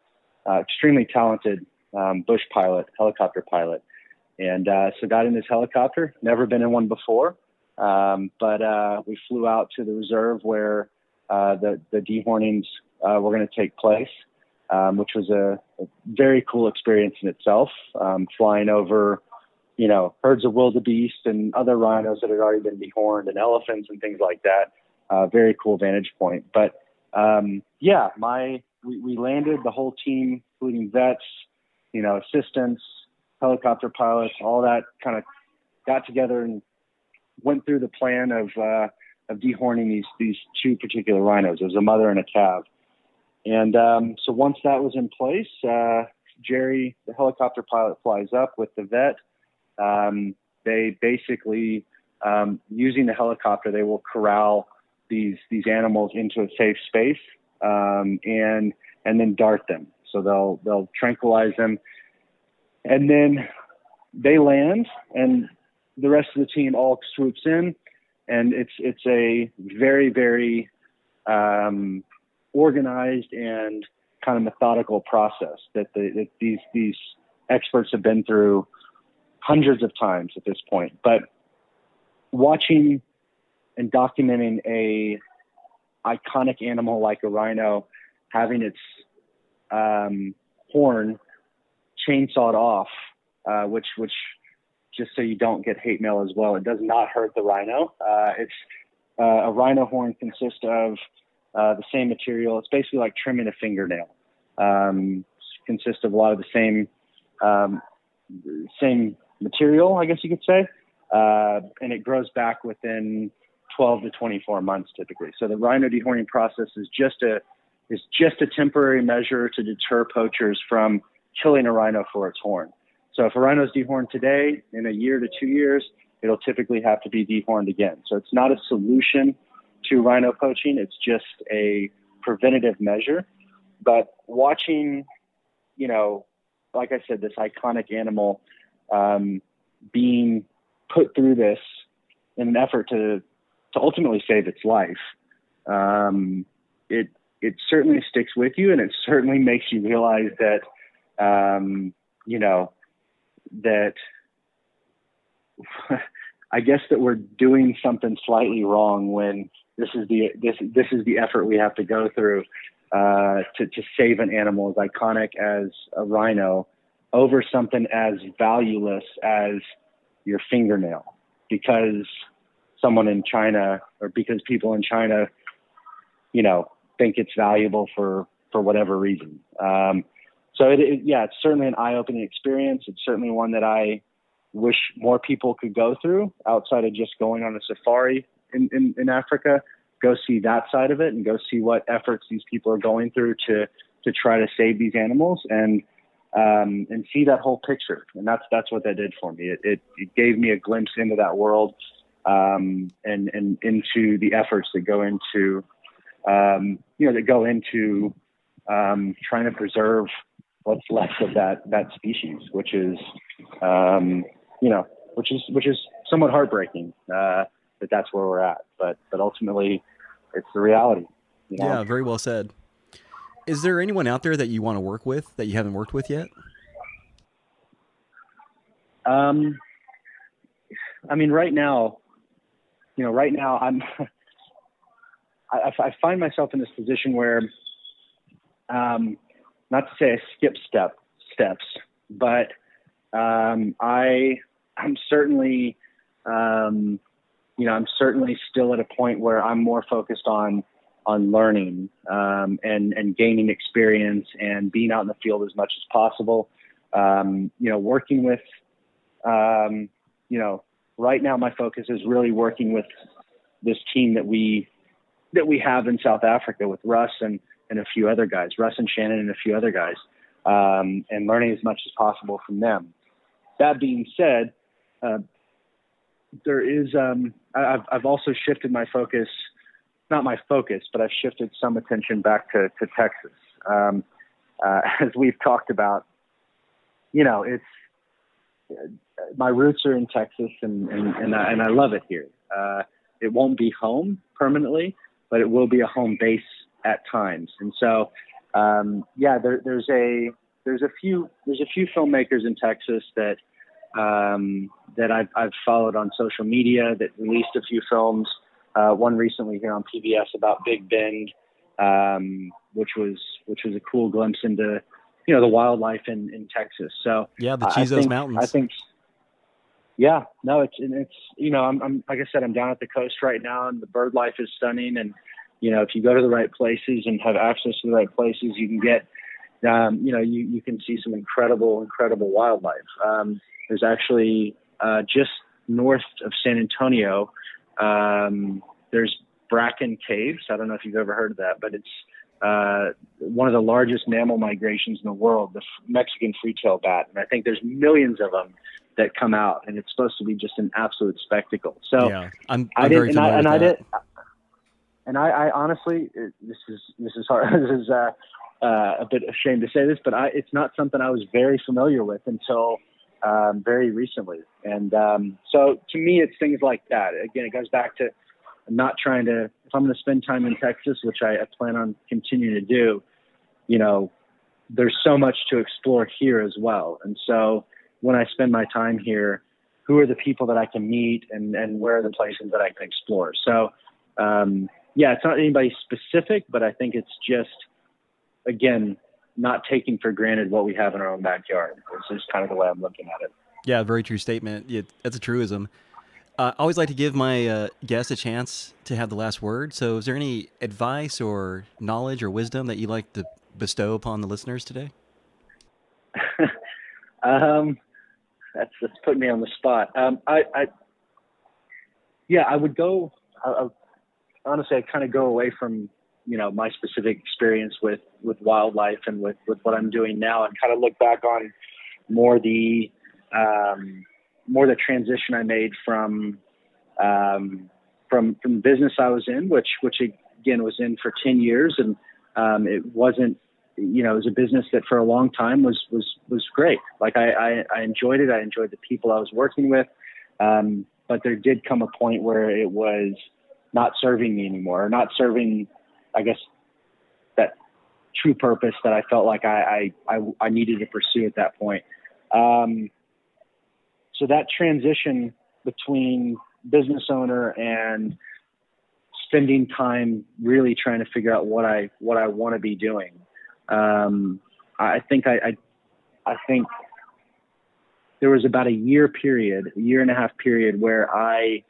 a extremely talented um, bush pilot, helicopter pilot, and uh, so got in his helicopter. Never been in one before, um, but uh, we flew out to the reserve where uh, the the dehornings uh, were going to take place. Um, which was a, a, very cool experience in itself. Um, flying over you know, herds of wildebeest and other rhinos that had already been dehorned and elephants and things like that. Uh, very cool vantage point. But um, yeah, my we, we landed the whole team, including vets, you know, assistants, helicopter pilots, all that kind of got together and went through the plan of uh, of dehorning these these two particular rhinos. It was a mother and a calf. And um, so once that was in place, uh, Jerry, the helicopter pilot, flies up with the vet. Um, they basically, um, using the helicopter, they will corral these these animals into a safe space um, and and then dart them. So they'll they'll tranquilize them, and then they land, and the rest of the team all swoops in, and it's it's a very very um, organized and kind of methodical process that, the, that these these experts have been through hundreds of times at this point. But watching and documenting a iconic animal like a rhino having its um, horn chainsawed off, uh, which which just so you don't get hate mail as well, it does not hurt the rhino. Uh, it's uh, a rhino horn consists of uh, the same material. It's basically like trimming a fingernail. Um, consists of a lot of the same um, same material, I guess you could say, uh, and it grows back within 12 to 24 months typically. So the rhino dehorning process is just a is just a temporary measure to deter poachers from killing a rhino for its horn. So if a rhino is dehorned today, in a year to two years, it'll typically have to be dehorned again. So it's not a solution to rhino poaching. It's just a preventative measure. But watching, you know, like I said, this iconic animal um, being put through this in an effort to to ultimately save its life, um, it it certainly sticks with you, and it certainly makes you realize that um, you know, that I guess that we're doing something slightly wrong when this is the this this is the effort we have to go through uh, to to save an animal as iconic as a rhino over something as valueless as your fingernail because someone in China or because people in China, you know, think it's valuable for for whatever reason. Um, so it, it, yeah, it's certainly an eye-opening experience. It's certainly one that I wish more people could go through outside of just going on a safari in, in, in Africa. Go see that side of it and go see what efforts these people are going through to to try to save these animals and um, and see that whole picture. And that's that's what that did for me. It, it, it gave me a glimpse into that world um, and and into the efforts that go into um, you know that go into um, trying to preserve what's left of that that species, which is um, you know which is which is somewhat heartbreaking uh, that that's where we're at. But but ultimately, it's the reality. You know? Yeah, very well said. Is there anyone out there that you want to work with that you haven't worked with yet? Um, I mean, right now, you know, right now I'm, I, I find myself in this position where, um, not to say I skip step steps, but um, I, I'm certainly, um, you know, I'm certainly still at a point where I'm more focused on on learning um, and and gaining experience and being out in the field as much as possible. Um, you know, working with, um, you know, right now my focus is really working with this team that we that we have in South Africa with Russ and and a few other guys, Russ and Shannon and a few other guys, um, and learning as much as possible from them. That being said, uh, there is um, I've I've also shifted my focus not my focus, but I've shifted some attention back to, to Texas. Um, uh, as we've talked about, you know, it's uh, my roots are in Texas, and and and I, and I love it here. Uh, it won't be home permanently, but it will be a home base at times. And so, um, yeah, there, there's a there's a few there's a few filmmakers in Texas that um, that I've, I've followed on social media that released a few films uh, one recently here on PBS about Big Bend, um, which was which was a cool glimpse into you know the wildlife in, in Texas. So yeah, the Chisos think, Mountains. I think. Yeah, no, it's it's you know I'm, I'm like I said I'm down at the coast right now and the bird life is stunning and you know if you go to the right places and have access to the right places you can get um, you know you you can see some incredible incredible wildlife. Um, there's actually uh, just north of San Antonio um, there's Bracken Caves. I don't know if you've ever heard of that, but it's uh, one of the largest mammal migrations in the world, the Mexican free-tailed bat, and I think there's millions of them that come out, and it's supposed to be just an absolute spectacle. So yeah, I'm, I'm I did, and I, and I did, and I, I honestly, it, this is this is hard. this is uh, uh, a bit ashamed to say this, but I, it's not something I was very familiar with until um, very recently. And um, so to me, it's things like that. Again, it goes back to not trying to, if I'm going to spend time in Texas, which I, I plan on continuing to do, you know, there's so much to explore here as well. And so when I spend my time here, who are the people that I can meet and, and where are the places that I can explore? So, um, yeah, it's not anybody specific, but I think it's just, again, not taking for granted what we have in our own backyard. This is kind of the way I'm looking at it. Yeah, very true statement. It, that's a truism. Uh, I always like to give my uh, guests a chance to have the last word. So, is there any advice or knowledge or wisdom that you'd like to bestow upon the listeners today? um, that's that's putting me on the spot. Um, I, I, yeah, I would go. I, I, honestly, I kind of go away from you know my specific experience with with wildlife and with with what I'm doing now, and kind of look back on more the um, more the transition I made from um, from from the business I was in, which which again was in for ten years, and um, it wasn't you know it was a business that for a long time was was was great. Like I I, I enjoyed it. I enjoyed the people I was working with, um, but there did come a point where it was not serving me anymore, or not serving I guess that true purpose that I felt like I, I, I, I needed to pursue at that point. Um, so that transition between business owner and spending time really trying to figure out what I what I want to be doing. Um, I think I, I I think there was about a year period, a year and a half period where I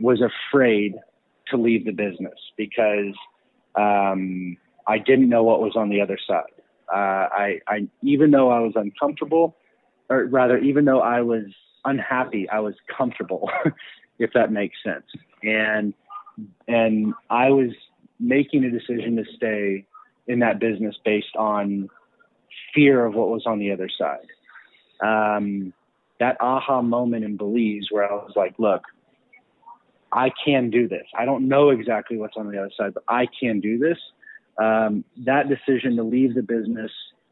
was afraid to leave the business because um, I didn't know what was on the other side. Uh, I, I, even though I was uncomfortable, or rather, even though I was unhappy, I was comfortable, if that makes sense. And and I was making a decision to stay in that business based on fear of what was on the other side. Um, that aha moment in Belize where I was like, look, I can do this. I don't know exactly what's on the other side, but I can do this. Um, that decision to leave the business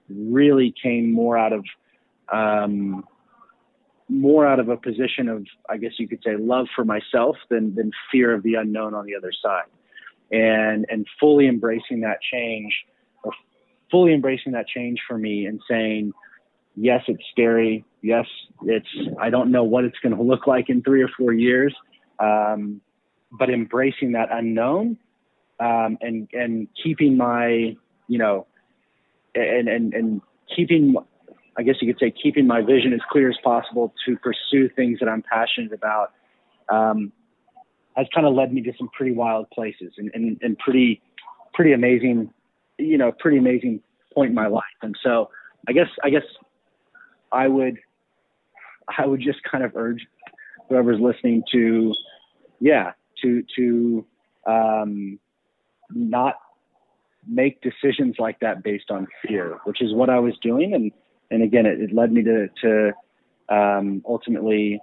really came more out of um, more out of a position of, I guess you could say, love for myself than than fear of the unknown on the other side, and and fully embracing that change, or fully embracing that change for me, and saying, yes, it's scary. Yes, it's I don't know what it's going to look like in three or four years, um, but embracing that unknown um, and and keeping my you know and and and keeping I guess you could say keeping my vision as clear as possible to pursue things that I'm passionate about um, has kind of led me to some pretty wild places and, and, and pretty pretty amazing you know pretty amazing point in my life. And so I guess I guess I would I would just kind of urge whoever's listening to yeah to to um, not make decisions like that based on fear, which is what I was doing. And, and again, it, it led me to, to um, ultimately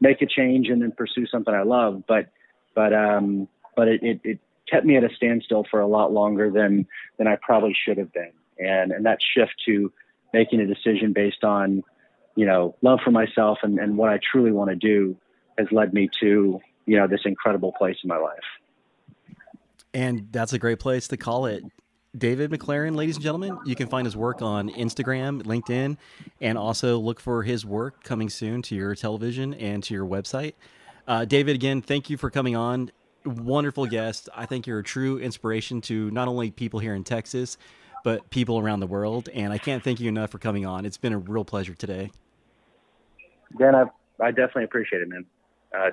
make a change and then pursue something I love. But, but, um, but it, it, it kept me at a standstill for a lot longer than, than I probably should have been. And, and that shift to making a decision based on, you know, love for myself and, and what I truly want to do has led me to, you know, this incredible place in my life. And that's a great place to call it. David McLaren, ladies and gentlemen, you can find his work on Instagram, LinkedIn, and also look for his work coming soon to your television and to your website. Uh, David, again, thank you for coming on. Wonderful guest. I think you're a true inspiration to not only people here in Texas, but people around the world. And I can't thank you enough for coming on. It's been a real pleasure today. Dan, I, I definitely appreciate it, man. Uh,